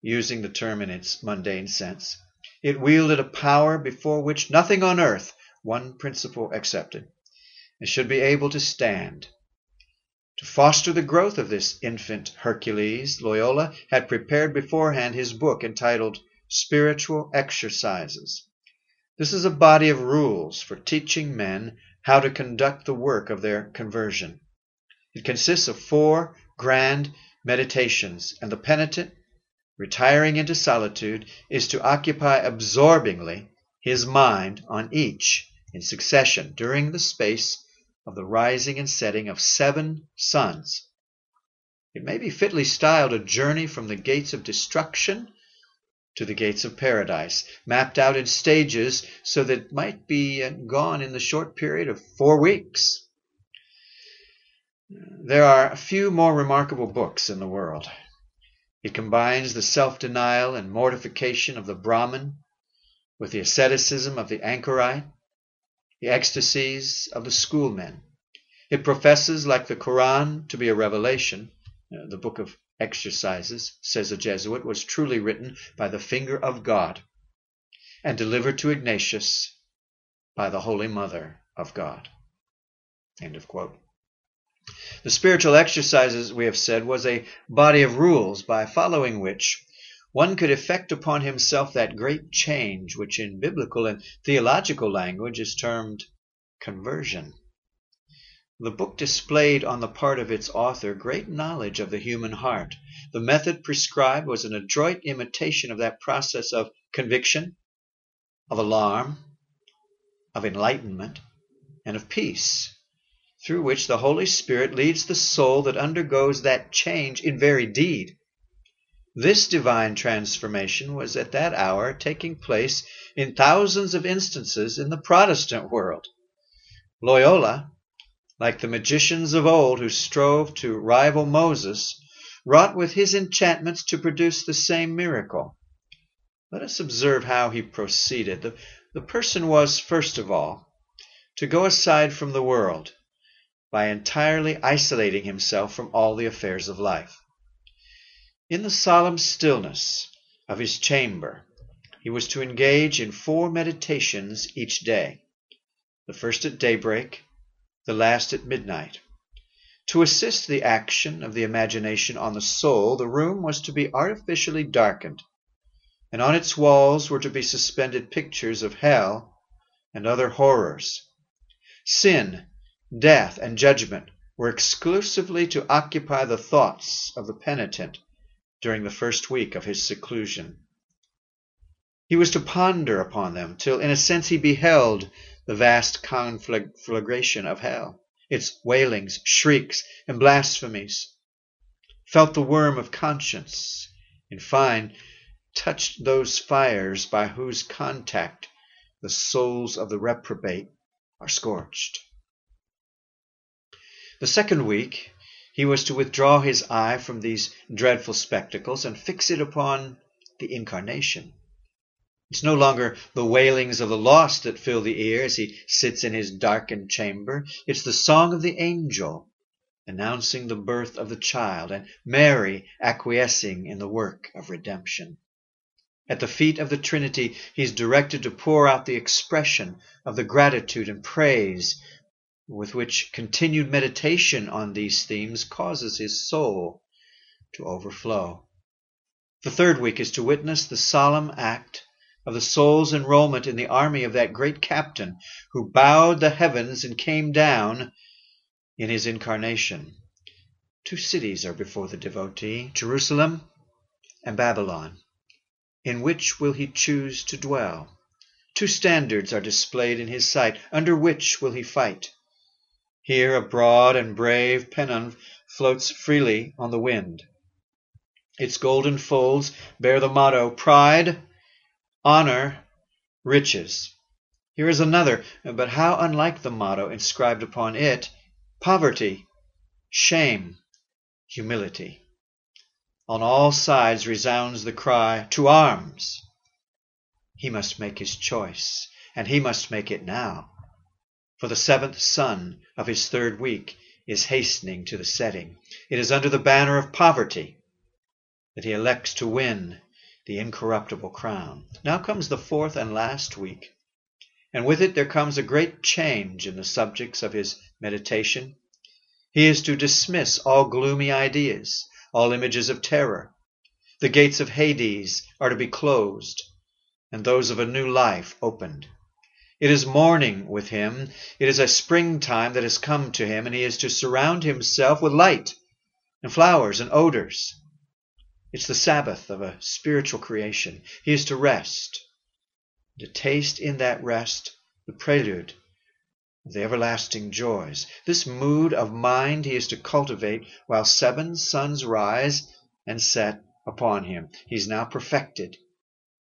using the term in its mundane sense, it wielded a power before which nothing on earth, one principle excepted, should be able to stand. To foster the growth of this infant Hercules, Loyola had prepared beforehand his book entitled Spiritual Exercises. This is a body of rules for teaching men how to conduct the work of their conversion. It consists of four grand meditations, and the penitent retiring into solitude, is to occupy absorbingly his mind on each in succession during the space of the rising and setting of seven suns. It may be fitly styled a journey from the gates of destruction to the gates of paradise, mapped out in stages so that it might be uh, gone in the short period of four weeks. There are few more remarkable books in the world. It combines the self denial and mortification of the Brahmin with the asceticism of the anchorite, the ecstasies of the schoolmen. It professes, like the Koran, to be a revelation. Uh, the book of exercises, says a Jesuit, was truly written by the finger of God and delivered to Ignatius by the Holy Mother of God. End of quote. The spiritual exercises, we have said, was a body of rules by following which one could effect upon himself that great change which in biblical and theological language is termed conversion. The book displayed on the part of its author great knowledge of the human heart. The method prescribed was an adroit imitation of that process of conviction, of alarm, of enlightenment, and of peace through which the Holy Spirit leads the soul that undergoes that change in very deed. This divine transformation was at that hour taking place in thousands of instances in the Protestant world. Loyola, like the magicians of old who strove to rival Moses, wrought with his enchantments to produce the same miracle. Let us observe how he proceeded. The, the person was, first of all, to go aside from the world by entirely isolating himself from all the affairs of life. In the solemn stillness of his chamber, he was to engage in four meditations each day, the first at daybreak, the last at midnight. To assist the action of the imagination on the soul, the room was to be artificially darkened, and on its walls were to be suspended pictures of hell and other horrors. Sin death, and judgment were exclusively to occupy the thoughts of the penitent during the first week of his seclusion. He was to ponder upon them till, in a sense, he beheld the vast conflagration of hell, its wailings, shrieks, and blasphemies, felt the worm of conscience, in fine, touched those fires by whose contact the souls of the reprobate are scorched. The second week he was to withdraw his eye from these dreadful spectacles and fix it upon the Incarnation. It's no longer the wailings of the lost that fill the ear as he sits in his darkened chamber. It's the song of the angel announcing the birth of the child and Mary acquiescing in the work of redemption. At the feet of the Trinity, he is directed to pour out the expression of the gratitude and praise with which continued meditation on these themes causes his soul to overflow. The third week is to witness the solemn act of the soul's enrollment in the army of that great captain who bowed the heavens and came down in his incarnation. Two cities are before the devotee Jerusalem and Babylon. In which will he choose to dwell? Two standards are displayed in his sight. Under which will he fight? Here a broad and brave pennon floats freely on the wind. Its golden folds bear the motto Pride, Honor, Riches. Here is another, but how unlike the motto inscribed upon it Poverty, Shame, humility. On all sides resounds the cry, To arms! He must make his choice, and he must make it now. For the seventh sun of his third week is hastening to the setting. It is under the banner of poverty that he elects to win the incorruptible crown. Now comes the fourth and last week, and with it there comes a great change in the subjects of his meditation. He is to dismiss all gloomy ideas, all images of terror. The gates of Hades are to be closed, and those of a new life opened. It is morning with him. It is a springtime that has come to him, and he is to surround himself with light and flowers and odors. It's the Sabbath of a spiritual creation. He is to rest, to taste in that rest the prelude the everlasting joys. This mood of mind he is to cultivate while seven suns rise and set upon him. He is now perfected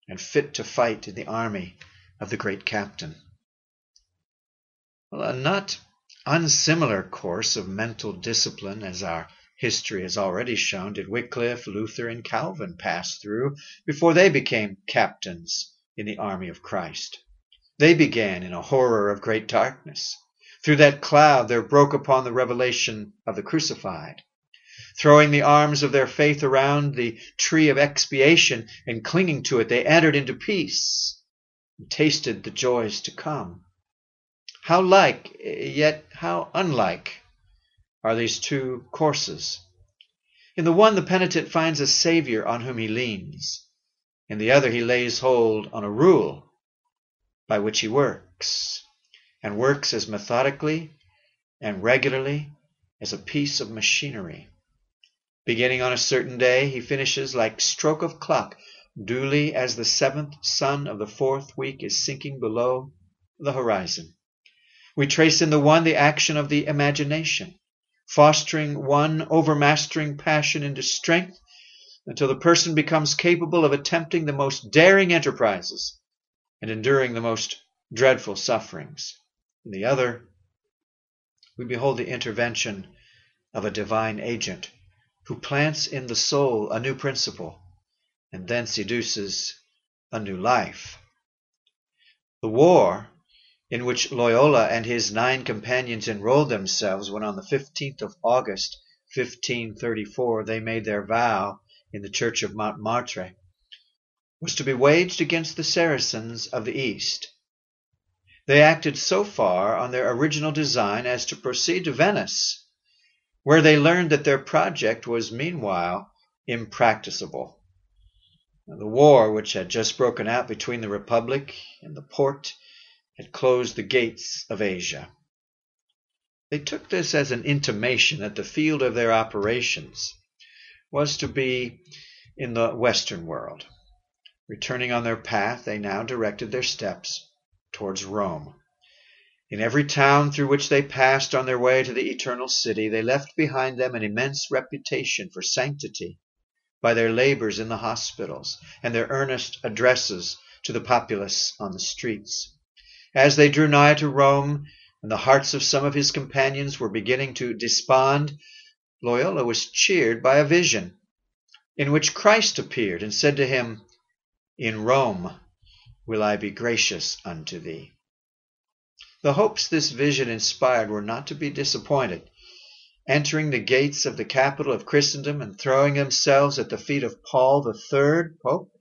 and fit to fight in the army of the great captain. A not unsimilar course of mental discipline, as our history has already shown, did Wycliffe, Luther, and Calvin pass through before they became captains in the army of Christ. They began in a horror of great darkness. Through that cloud there broke upon the revelation of the crucified. Throwing the arms of their faith around the tree of expiation and clinging to it, they entered into peace and tasted the joys to come. How like, yet how unlike, are these two courses? In the one, the penitent finds a Savior on whom he leans. In the other, he lays hold on a rule by which he works, and works as methodically and regularly as a piece of machinery. Beginning on a certain day, he finishes like stroke of clock, duly as the seventh sun of the fourth week is sinking below the horizon. We trace in the one the action of the imagination, fostering one overmastering passion into strength until the person becomes capable of attempting the most daring enterprises and enduring the most dreadful sufferings. In the other, we behold the intervention of a divine agent who plants in the soul a new principle and then seduces a new life. The war in which Loyola and his nine companions enrolled themselves when on the 15th of August, 1534, they made their vow in the church of Montmartre was to be waged against the Saracens of the East. They acted so far on their original design as to proceed to Venice, where they learned that their project was meanwhile impracticable. The war which had just broken out between the Republic and the Porte had closed the gates of Asia. They took this as an intimation that the field of their operations was to be in the Western world. Returning on their path, they now directed their steps towards Rome. In every town through which they passed on their way to the eternal city, they left behind them an immense reputation for sanctity by their labors in the hospitals and their earnest addresses to the populace on the streets. As they drew nigh to Rome, and the hearts of some of his companions were beginning to despond, Loyola was cheered by a vision in which Christ appeared and said to him, in Rome will I be gracious unto thee. The hopes this vision inspired were not to be disappointed. Entering the gates of the capital of Christendom and throwing themselves at the feet of Paul the Third Pope,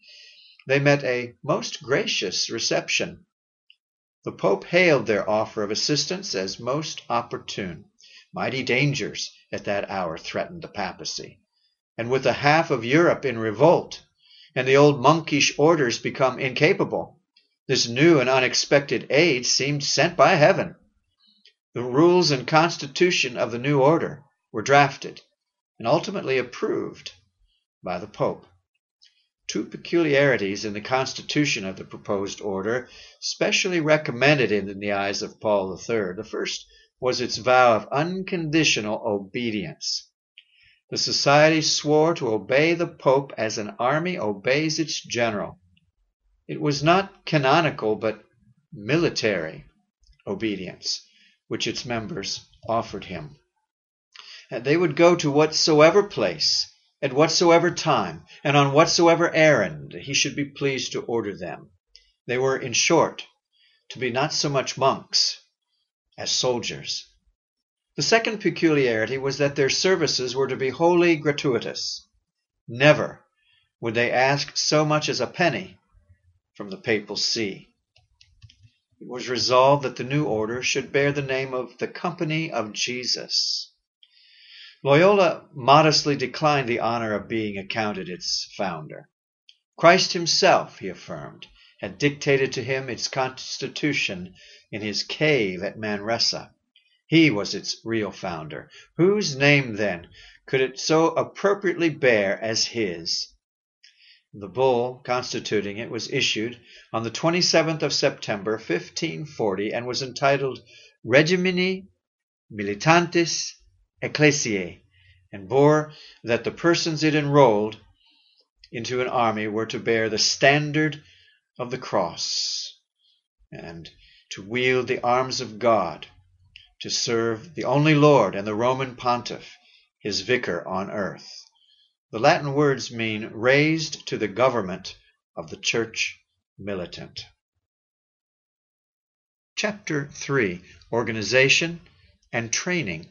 they met a most gracious reception. The Pope hailed their offer of assistance as most opportune. Mighty dangers at that hour threatened the papacy, and with the half of Europe in revolt, and the old monkish orders become incapable. This new and unexpected aid seemed sent by heaven. The rules and constitution of the new order were drafted and ultimately approved by the Pope. Two peculiarities in the constitution of the proposed order specially recommended it in the eyes of Paul III. The first was its vow of unconditional obedience. The society swore to obey the Pope as an army obeys its general. It was not canonical but military obedience, which its members offered him. They would go to whatsoever place at whatsoever time, and on whatsoever errand he should be pleased to order them. They were, in short, to be not so much monks as soldiers. The second peculiarity was that their services were to be wholly gratuitous. Never would they ask so much as a penny from the papal see. It was resolved that the new order should bear the name of the Company of Jesus. Loyola modestly declined the honor of being accounted its founder. Christ himself, he affirmed, had dictated to him its constitution in his cave at Manresa. He was its real founder. Whose name, then, could it so appropriately bear as his? The bull constituting it was issued on the 27th of September, 1540, and was entitled Regimini Militantis Ecclesiae, and bore that the persons it enrolled into an army were to bear the standard of the cross and to wield the arms of God, to serve the only Lord and the Roman pontiff, his vicar on earth. The Latin words mean raised to the government of the church militant. Chapter 3 Organization and Training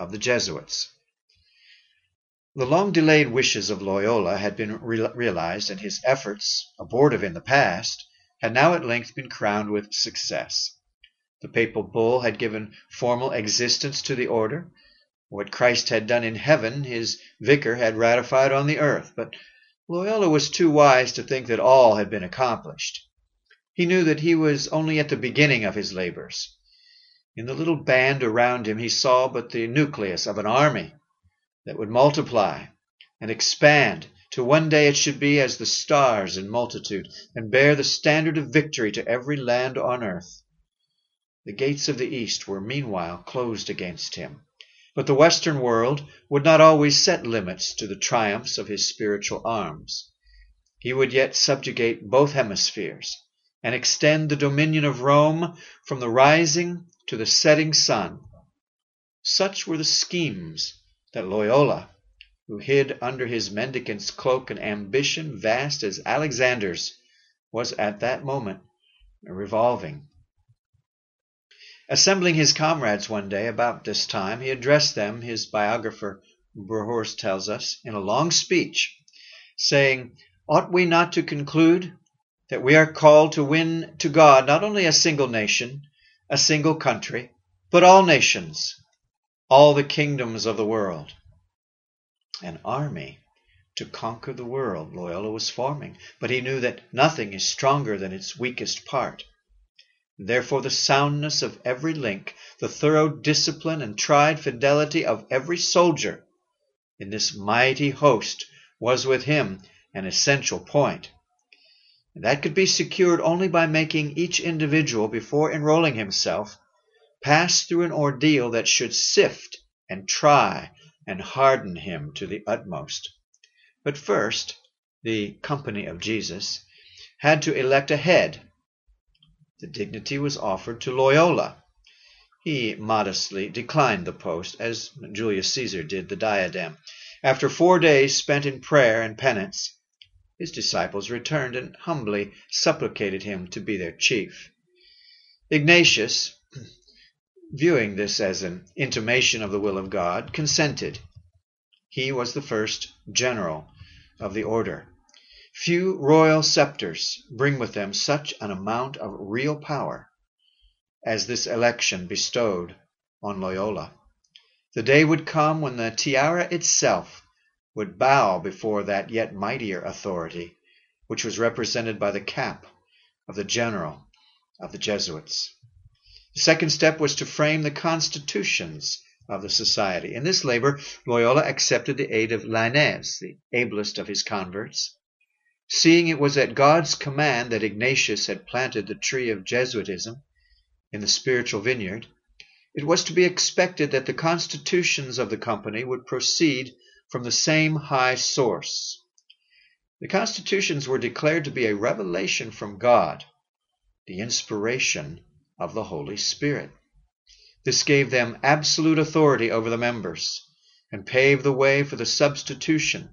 of the Jesuits. The long delayed wishes of Loyola had been re- realized, and his efforts, abortive in the past, had now at length been crowned with success. The papal bull had given formal existence to the order. What Christ had done in heaven, his vicar had ratified on the earth. But Loyola was too wise to think that all had been accomplished. He knew that he was only at the beginning of his labors. In the little band around him he saw but the nucleus of an army that would multiply and expand till one day it should be as the stars in multitude and bear the standard of victory to every land on earth. The gates of the east were meanwhile closed against him. But the Western world would not always set limits to the triumphs of his spiritual arms. He would yet subjugate both hemispheres and extend the dominion of Rome from the rising to the setting sun. Such were the schemes that Loyola, who hid under his mendicant's cloak an ambition vast as Alexander's, was at that moment revolving. Assembling his comrades one day about this time, he addressed them, his biographer Brohorst tells us, in a long speech, saying, Ought we not to conclude that we are called to win to God not only a single nation, a single country, but all nations, all the kingdoms of the world. An army to conquer the world Loyola was forming, but he knew that nothing is stronger than its weakest part. Therefore, the soundness of every link, the thorough discipline and tried fidelity of every soldier in this mighty host was with him an essential point. And that could be secured only by making each individual, before enrolling himself, pass through an ordeal that should sift and try and harden him to the utmost. But first, the company of Jesus had to elect a head. The dignity was offered to Loyola. He modestly declined the post, as Julius Caesar did the diadem. After four days spent in prayer and penance, his disciples returned and humbly supplicated him to be their chief. Ignatius, viewing this as an intimation of the will of God, consented. He was the first general of the order. Few royal scepters bring with them such an amount of real power as this election bestowed on Loyola. The day would come when the tiara itself would bow before that yet mightier authority, which was represented by the cap of the general of the Jesuits. The second step was to frame the constitutions of the society. In this labor, Loyola accepted the aid of Lainez, the ablest of his converts. Seeing it was at God's command that Ignatius had planted the tree of Jesuitism in the spiritual vineyard, it was to be expected that the constitutions of the company would proceed from the same high source. The constitutions were declared to be a revelation from God, the inspiration of the Holy Spirit. This gave them absolute authority over the members and paved the way for the substitution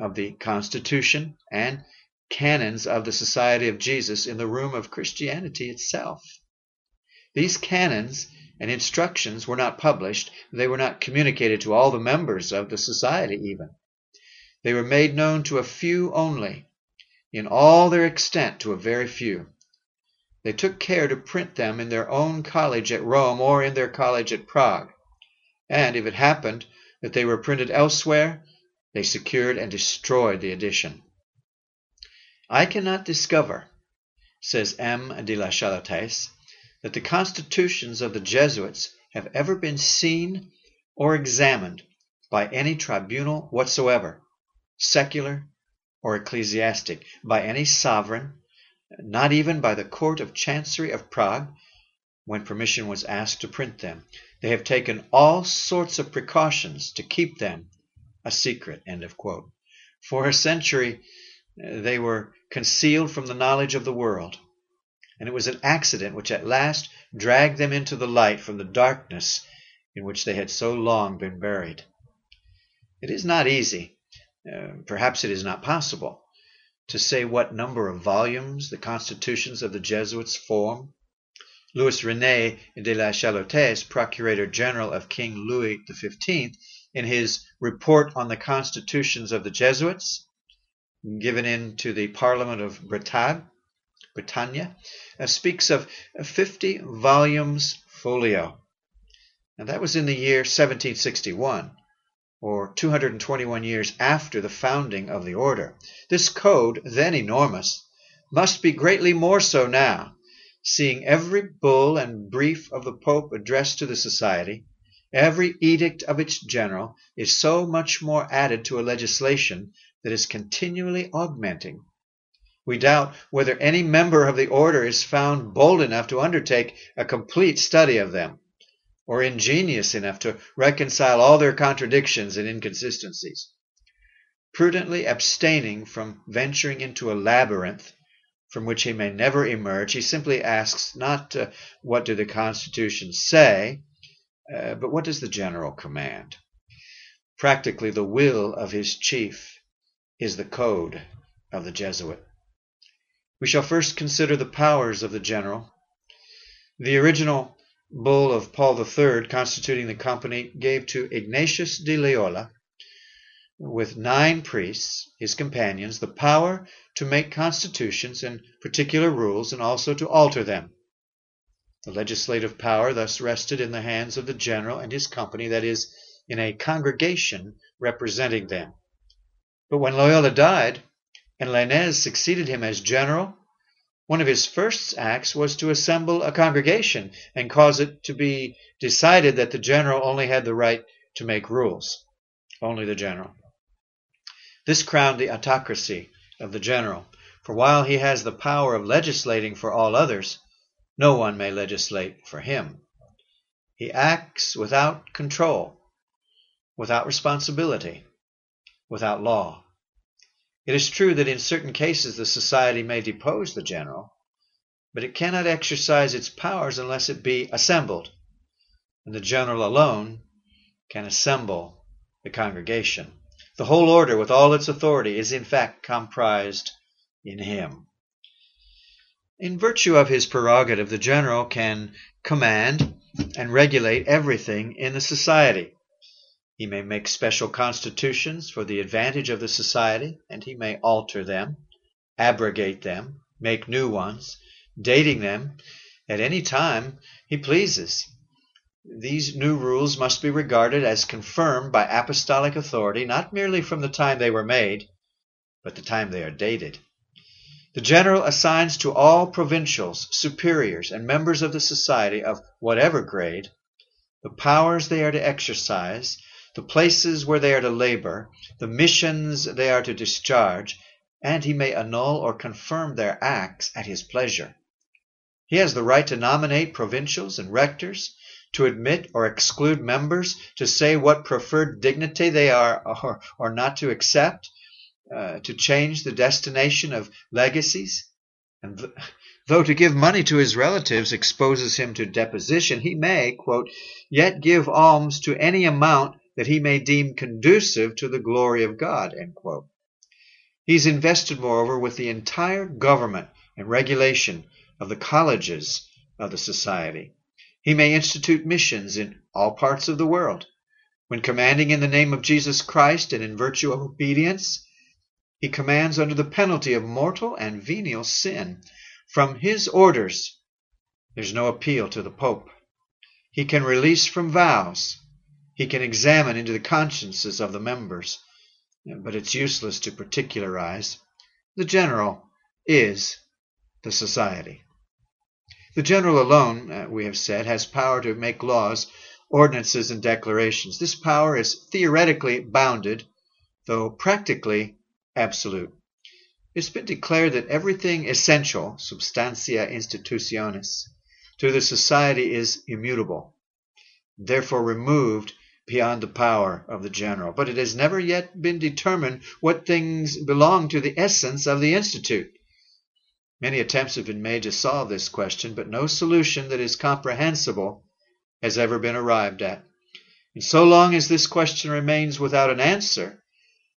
of the Constitution and canons of the Society of Jesus in the room of Christianity itself. These canons and instructions were not published, they were not communicated to all the members of the society even. They were made known to a few only, in all their extent to a very few. They took care to print them in their own college at Rome or in their college at Prague. And if it happened that they were printed elsewhere, they secured and destroyed the edition. I cannot discover, says M. de la Chalotais, that the constitutions of the Jesuits have ever been seen or examined by any tribunal whatsoever, secular or ecclesiastic, by any sovereign, not even by the Court of Chancery of Prague, when permission was asked to print them. They have taken all sorts of precautions to keep them a secret. For a century uh, they were concealed from the knowledge of the world, and it was an accident which at last dragged them into the light from the darkness in which they had so long been buried. It is not easy, uh, perhaps it is not possible, to say what number of volumes the constitutions of the Jesuits form. Louis René de la Chalotais, Procurator General of King Louis XV, in his report on the constitutions of the Jesuits, given in to the Parliament of Bretagne, Bretagne uh, speaks of 50 volumes folio. And that was in the year 1761 or 221 years after the founding of the order. This code, then enormous, must be greatly more so now, seeing every bull and brief of the Pope addressed to the Society, every edict of its general, is so much more added to a legislation that is continually augmenting. We doubt whether any member of the order is found bold enough to undertake a complete study of them or ingenious enough to reconcile all their contradictions and inconsistencies. Prudently abstaining from venturing into a labyrinth from which he may never emerge, he simply asks not uh, what do the constitutions say, uh, but what does the general command? Practically, the will of his chief is the code of the Jesuit. We shall first consider the powers of the general. The original bull of Paul III constituting the company gave to Ignatius de Loyola, with nine priests, his companions, the power to make constitutions and particular rules and also to alter them. The legislative power thus rested in the hands of the general and his company, that is, in a congregation representing them. But when Loyola died, and Lainez succeeded him as general, one of his first acts was to assemble a congregation and cause it to be decided that the general only had the right to make rules. Only the general. This crowned the autocracy of the general, for while he has the power of legislating for all others, no one may legislate for him. He acts without control, without responsibility, without law. It is true that in certain cases the society may depose the general, but it cannot exercise its powers unless it be assembled, and the general alone can assemble the congregation. The whole order, with all its authority, is in fact comprised in him. In virtue of his prerogative, the general can command and regulate everything in the society. He may make special constitutions for the advantage of the society, and he may alter them, abrogate them, make new ones, dating them at any time he pleases. These new rules must be regarded as confirmed by apostolic authority, not merely from the time they were made, but the time they are dated. The general assigns to all provincials, superiors, and members of the society of whatever grade the powers they are to exercise, the places where they are to labor, the missions they are to discharge, and he may annul or confirm their acts at his pleasure. He has the right to nominate provincials and rectors, to admit or exclude members, to say what preferred dignity they are or, or not to accept, uh, to change the destination of legacies. And th- though to give money to his relatives exposes him to deposition, he may, quote, yet give alms to any amount that he may deem conducive to the glory of God. He's invested, moreover, with the entire government and regulation of the colleges of the society. He may institute missions in all parts of the world. When commanding in the name of Jesus Christ and in virtue of obedience, he commands under the penalty of mortal and venial sin. From his orders, there's no appeal to the Pope. He can release from vows. He can examine into the consciences of the members. But it's useless to particularize. The general is the society. The general alone, uh, we have said, has power to make laws, ordinances, and declarations. This power is theoretically bounded, though practically absolute. It's been declared that everything essential, substantia institutionis, to the society is immutable, therefore removed beyond the power of the general. But it has never yet been determined what things belong to the essence of the institute. Many attempts have been made to solve this question, but no solution that is comprehensible has ever been arrived at. And so long as this question remains without an answer,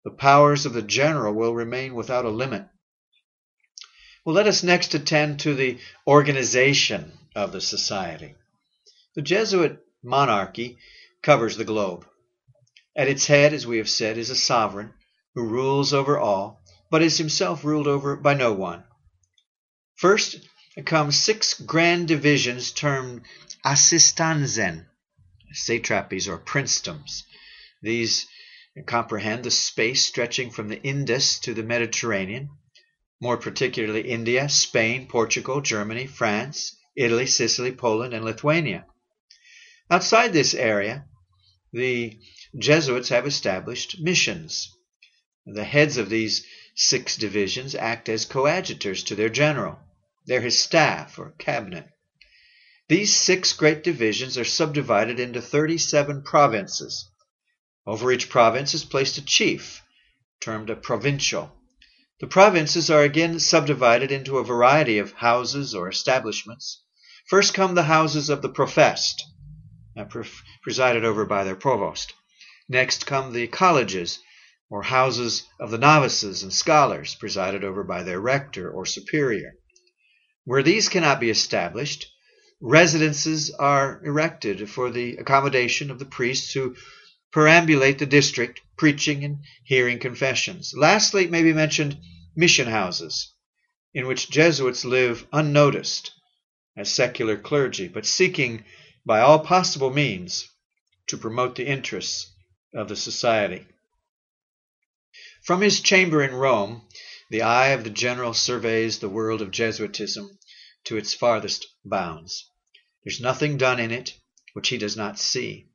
the powers of the general will remain without a limit. Well, let us next attend to the organization of the society. The Jesuit monarchy covers the globe. At its head, as we have said, is a sovereign who rules over all, but is himself ruled over by no one. First come six grand divisions termed assistanzen, satrapies or princedoms. These comprehend the space stretching from the Indus to the Mediterranean, more particularly India, Spain, Portugal, Germany, France, Italy, Sicily, Poland, and Lithuania. Outside this area, the Jesuits have established missions. The heads of these six divisions act as coadjutors to their general. They're his staff or cabinet. These six great divisions are subdivided into 37 provinces. Over each province is placed a chief, termed a provincial. The provinces are again subdivided into a variety of houses or establishments. First come the houses of the professed, Uh, presided over by their provost. Next come the colleges, or houses of the novices and scholars, presided over by their rector or superior. Where these cannot be established, residences are erected for the accommodation of the priests who perambulate the district, preaching and hearing confessions. Lastly, it may be mentioned mission houses, in which Jesuits live unnoticed as secular clergy, but seeking by all possible means to promote the interests of the society. From his chamber in Rome, the eye of the general surveys the world of Jesuitism to its farthest bounds. There's nothing done in it which he does not see.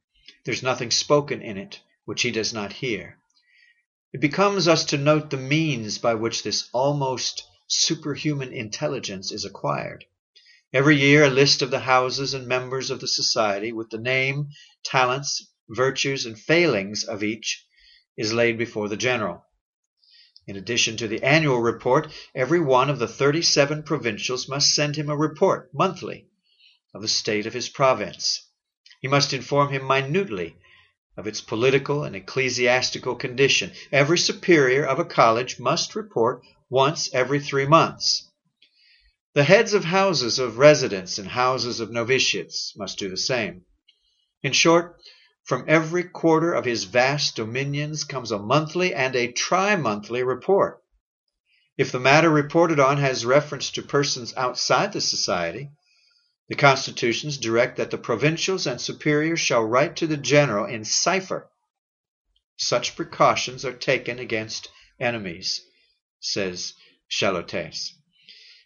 There's nothing spoken in it which he does not hear. It becomes us to note the means by which this almost superhuman intelligence is acquired. Every year a list of the houses and members of the society, with the name, talents, virtues, and failings of each, is laid before the general. In addition to the annual report, every one of the 37 provincials must send him a report monthly of the state of his province. He must inform him minutely of its political and ecclesiastical condition. Every superior of a college must report once every three months. The heads of houses of residence and houses of novitiates must do the same. In short, from every quarter of his vast dominions comes a monthly and a tri-monthly report. If the matter reported on has reference to persons outside the society, the constitutions direct that the provincials and superiors shall write to the general in cipher. Such precautions are taken against enemies, says Chalotais.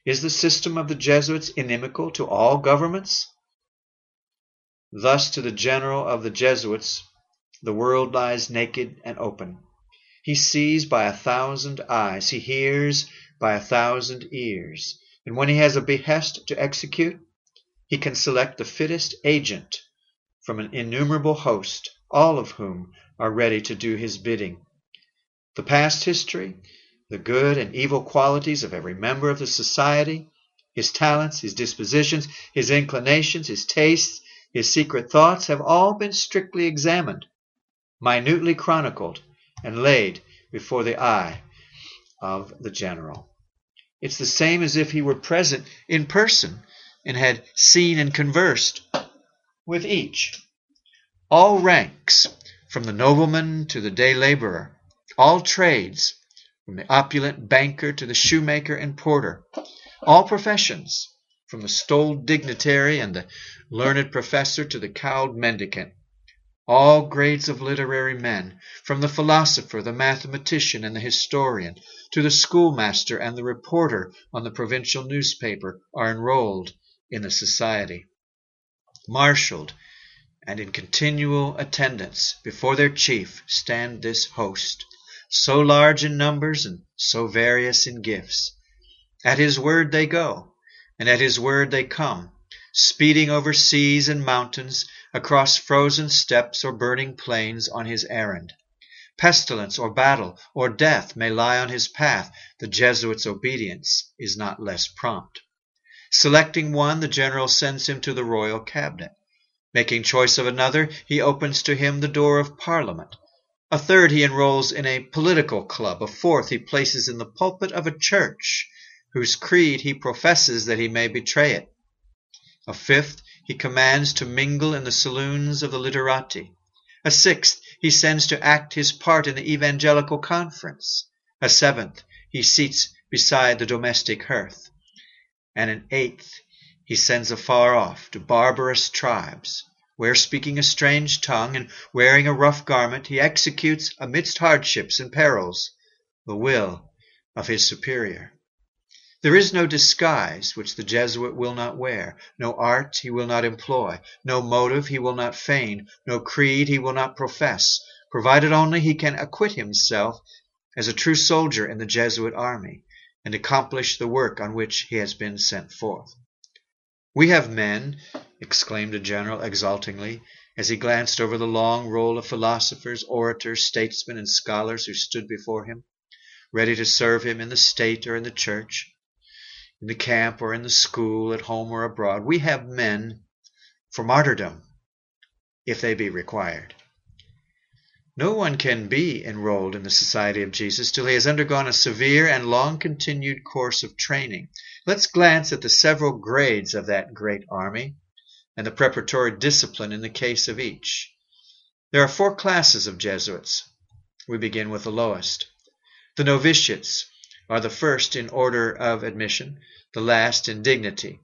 Is the system of the Jesuits inimical to all governments? Thus to the general of the Jesuits the world lies naked and open. He sees by a thousand eyes, he hears by a thousand ears, and when he has a behest to execute, he can select the fittest agent from an innumerable host, all of whom are ready to do his bidding. The past history, the good and evil qualities of every member of the society, his talents, his dispositions, his inclinations, his tastes, his secret thoughts have all been strictly examined, minutely chronicled, and laid before the eye of the general. It's the same as if he were present in person and had seen and conversed with each. All ranks, from the nobleman to the day laborer, all trades, from the opulent banker to the shoemaker and porter, all professions, from the stoled dignitary and the learned professor to the cowed mendicant, all grades of literary men, from the philosopher, the mathematician, and the historian, to the schoolmaster and the reporter on the provincial newspaper, are enrolled in the society. Marshaled and in continual attendance before their chief stand this host, so large in numbers and so various in gifts. At his word they go, and at his word they come, speeding over seas and mountains, across frozen steppes or burning plains on his errand. Pestilence or battle or death may lie on his path, the Jesuit's obedience is not less prompt. Selecting one, the general sends him to the royal cabinet. Making choice of another, he opens to him the door of parliament. A third he enrolls in a political club. A fourth he places in the pulpit of a church, whose creed he professes that he may betray it. A fifth he commands to mingle in the saloons of the literati. A sixth he sends to act his part in the evangelical conference. A seventh he seats beside the domestic hearth. And an eighth he sends afar off to barbarous tribes, where speaking a strange tongue and wearing a rough garment, he executes amidst hardships and perils the will of his superior. There is no disguise which the Jesuit will not wear, no art he will not employ, no motive he will not feign, no creed he will not profess, provided only he can acquit himself as a true soldier in the Jesuit army, and accomplish the work on which he has been sent forth. We have men, exclaimed a general exultingly, as he glanced over the long roll of philosophers, orators, statesmen, and scholars who stood before him, ready to serve him in the state or in the church in the camp or in the school, at home or abroad. We have men for martyrdom, if they be required. No one can be enrolled in the Society of Jesus till he has undergone a severe and long continued course of training. Let's glance at the several grades of that great army and the preparatory discipline in the case of each. There are four classes of Jesuits. We begin with the lowest. The novitiates are the first in order of admission, the last in dignity.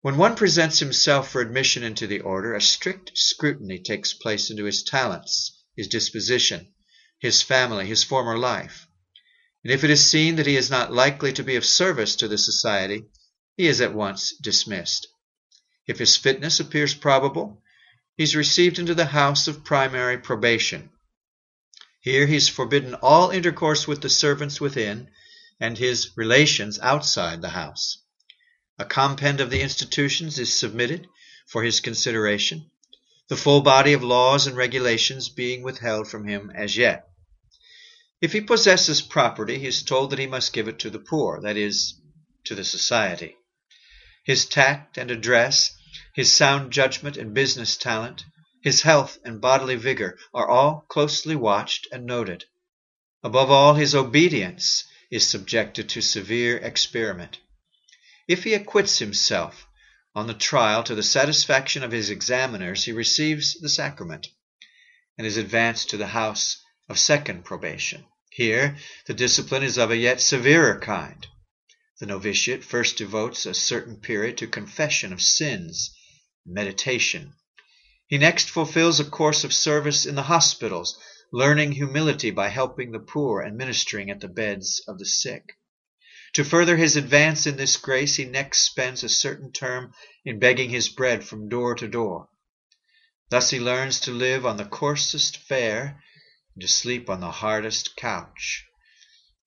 When one presents himself for admission into the order, a strict scrutiny takes place into his talents, his disposition, his family, his former life. And if it is seen that he is not likely to be of service to the society, he is at once dismissed. If his fitness appears probable, he is received into the house of primary probation. Here he is forbidden all intercourse with the servants within and his relations outside the house. A compend of the institutions is submitted for his consideration, the full body of laws and regulations being withheld from him as yet. If he possesses property, he is told that he must give it to the poor, that is, to the society. His tact and address, his sound judgment and business talent, his health and bodily vigor are all closely watched and noted. Above all, his obedience is subjected to severe experiment. If he acquits himself on the trial to the satisfaction of his examiners, he receives the sacrament and is advanced to the house of second probation. Here, the discipline is of a yet severer kind. The novitiate first devotes a certain period to confession of sins meditation. He next fulfills a course of service in the hospitals learning humility by helping the poor and ministering at the beds of the sick. To further his advance in this grace, he next spends a certain term in begging his bread from door to door. Thus he learns to live on the coarsest fare and to sleep on the hardest couch.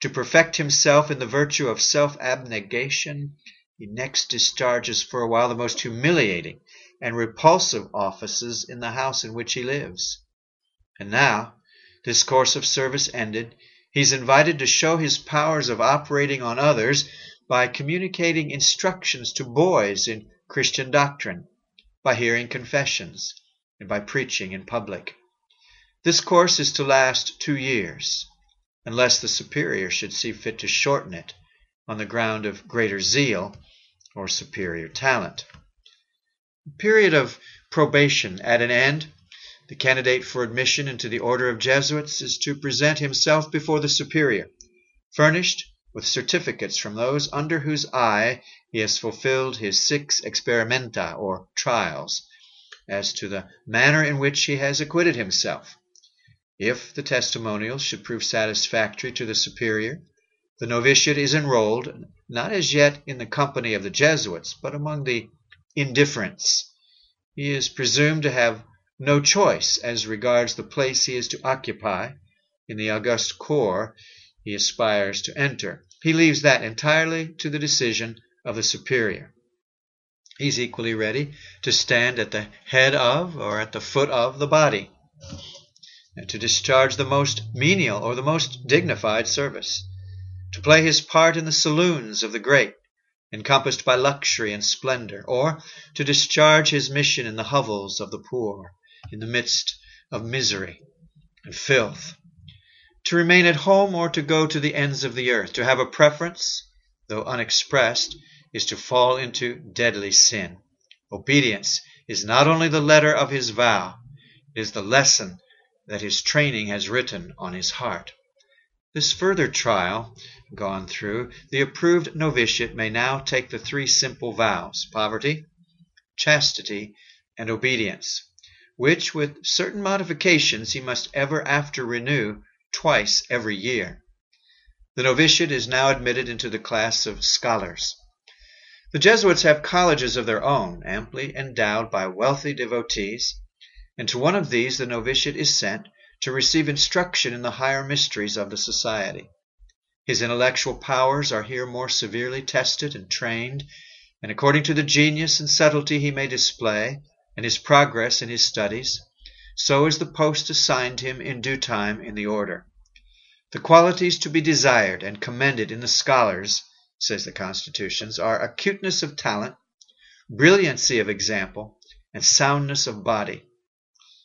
To perfect himself in the virtue of self abnegation, he next discharges for a while the most humiliating and repulsive offices in the house in which he lives. And now, this course of service ended, he's invited to show his powers of operating on others by communicating instructions to boys in Christian doctrine, by hearing confessions, and by preaching in public. This course is to last two years, unless the superior should see fit to shorten it on the ground of greater zeal or superior talent. Period of probation at an end, the candidate for admission into the order of Jesuits is to present himself before the superior, furnished with certificates from those under whose eye he has fulfilled his six experimenta or trials, as to the manner in which he has acquitted himself. If the testimonials should prove satisfactory to the superior, the novitiate is enrolled, not as yet in the company of the Jesuits, but among the indifferents. He is presumed to have no choice as regards the place he is to occupy in the august corps he aspires to enter. He leaves that entirely to the decision of the superior. He is equally ready to stand at the head of or at the foot of the body, and to discharge the most menial or the most dignified service, to play his part in the saloons of the great, encompassed by luxury and splendor, or to discharge his mission in the hovels of the poor, in the midst of misery and filth, to remain at home or to go to the ends of the earth, to have a preference, though unexpressed, is to fall into deadly sin. Obedience is not only the letter of his vow, it is the lesson that his training has written on his heart. This further trial gone through, the approved novitiate may now take the three simple vows poverty, chastity, and obedience, which, with certain modifications, he must ever after renew twice every year. The novitiate is now admitted into the class of scholars. The Jesuits have colleges of their own, amply endowed by wealthy devotees, and to one of these the novitiate is sent to receive instruction in the higher mysteries of the society. His intellectual powers are here more severely tested and trained, and according to the genius and subtlety he may display, and his progress in his studies, so is the post assigned him in due time in the order. The qualities to be desired and commended in the scholars says the Constitutions, are acuteness of talent, brilliancy of example, and soundness of body.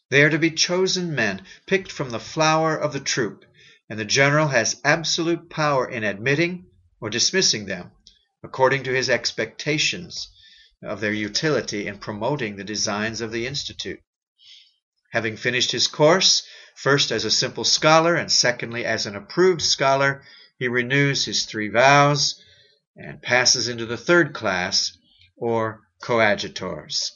They are to be chosen men, picked from the flower of the troop, and the general has absolute power in admitting or dismissing them, according to his expectations of their utility in promoting the designs of the Institute. Having finished his course, first as a simple scholar, and secondly as an approved scholar, he renews his three vows and passes into the third class, or coadjutors.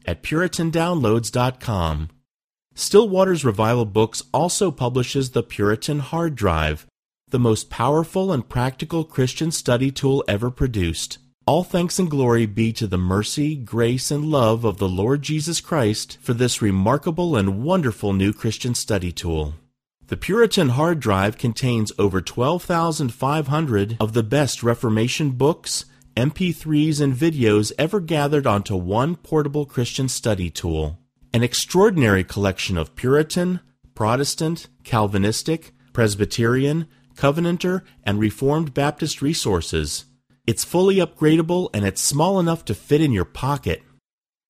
at PuritanDownloads.com. Still Waters Revival Books also publishes the Puritan Hard Drive, the most powerful and practical Christian study tool ever produced. All thanks and glory be to the mercy, grace, and love of the Lord Jesus Christ for this remarkable and wonderful new Christian study tool. The Puritan hard drive contains over 12,500 of the best Reformation books, MP3s, and videos ever gathered onto one portable Christian study tool. An extraordinary collection of Puritan, Protestant, Calvinistic, Presbyterian, Covenanter, and Reformed Baptist resources. It's fully upgradable and it's small enough to fit in your pocket.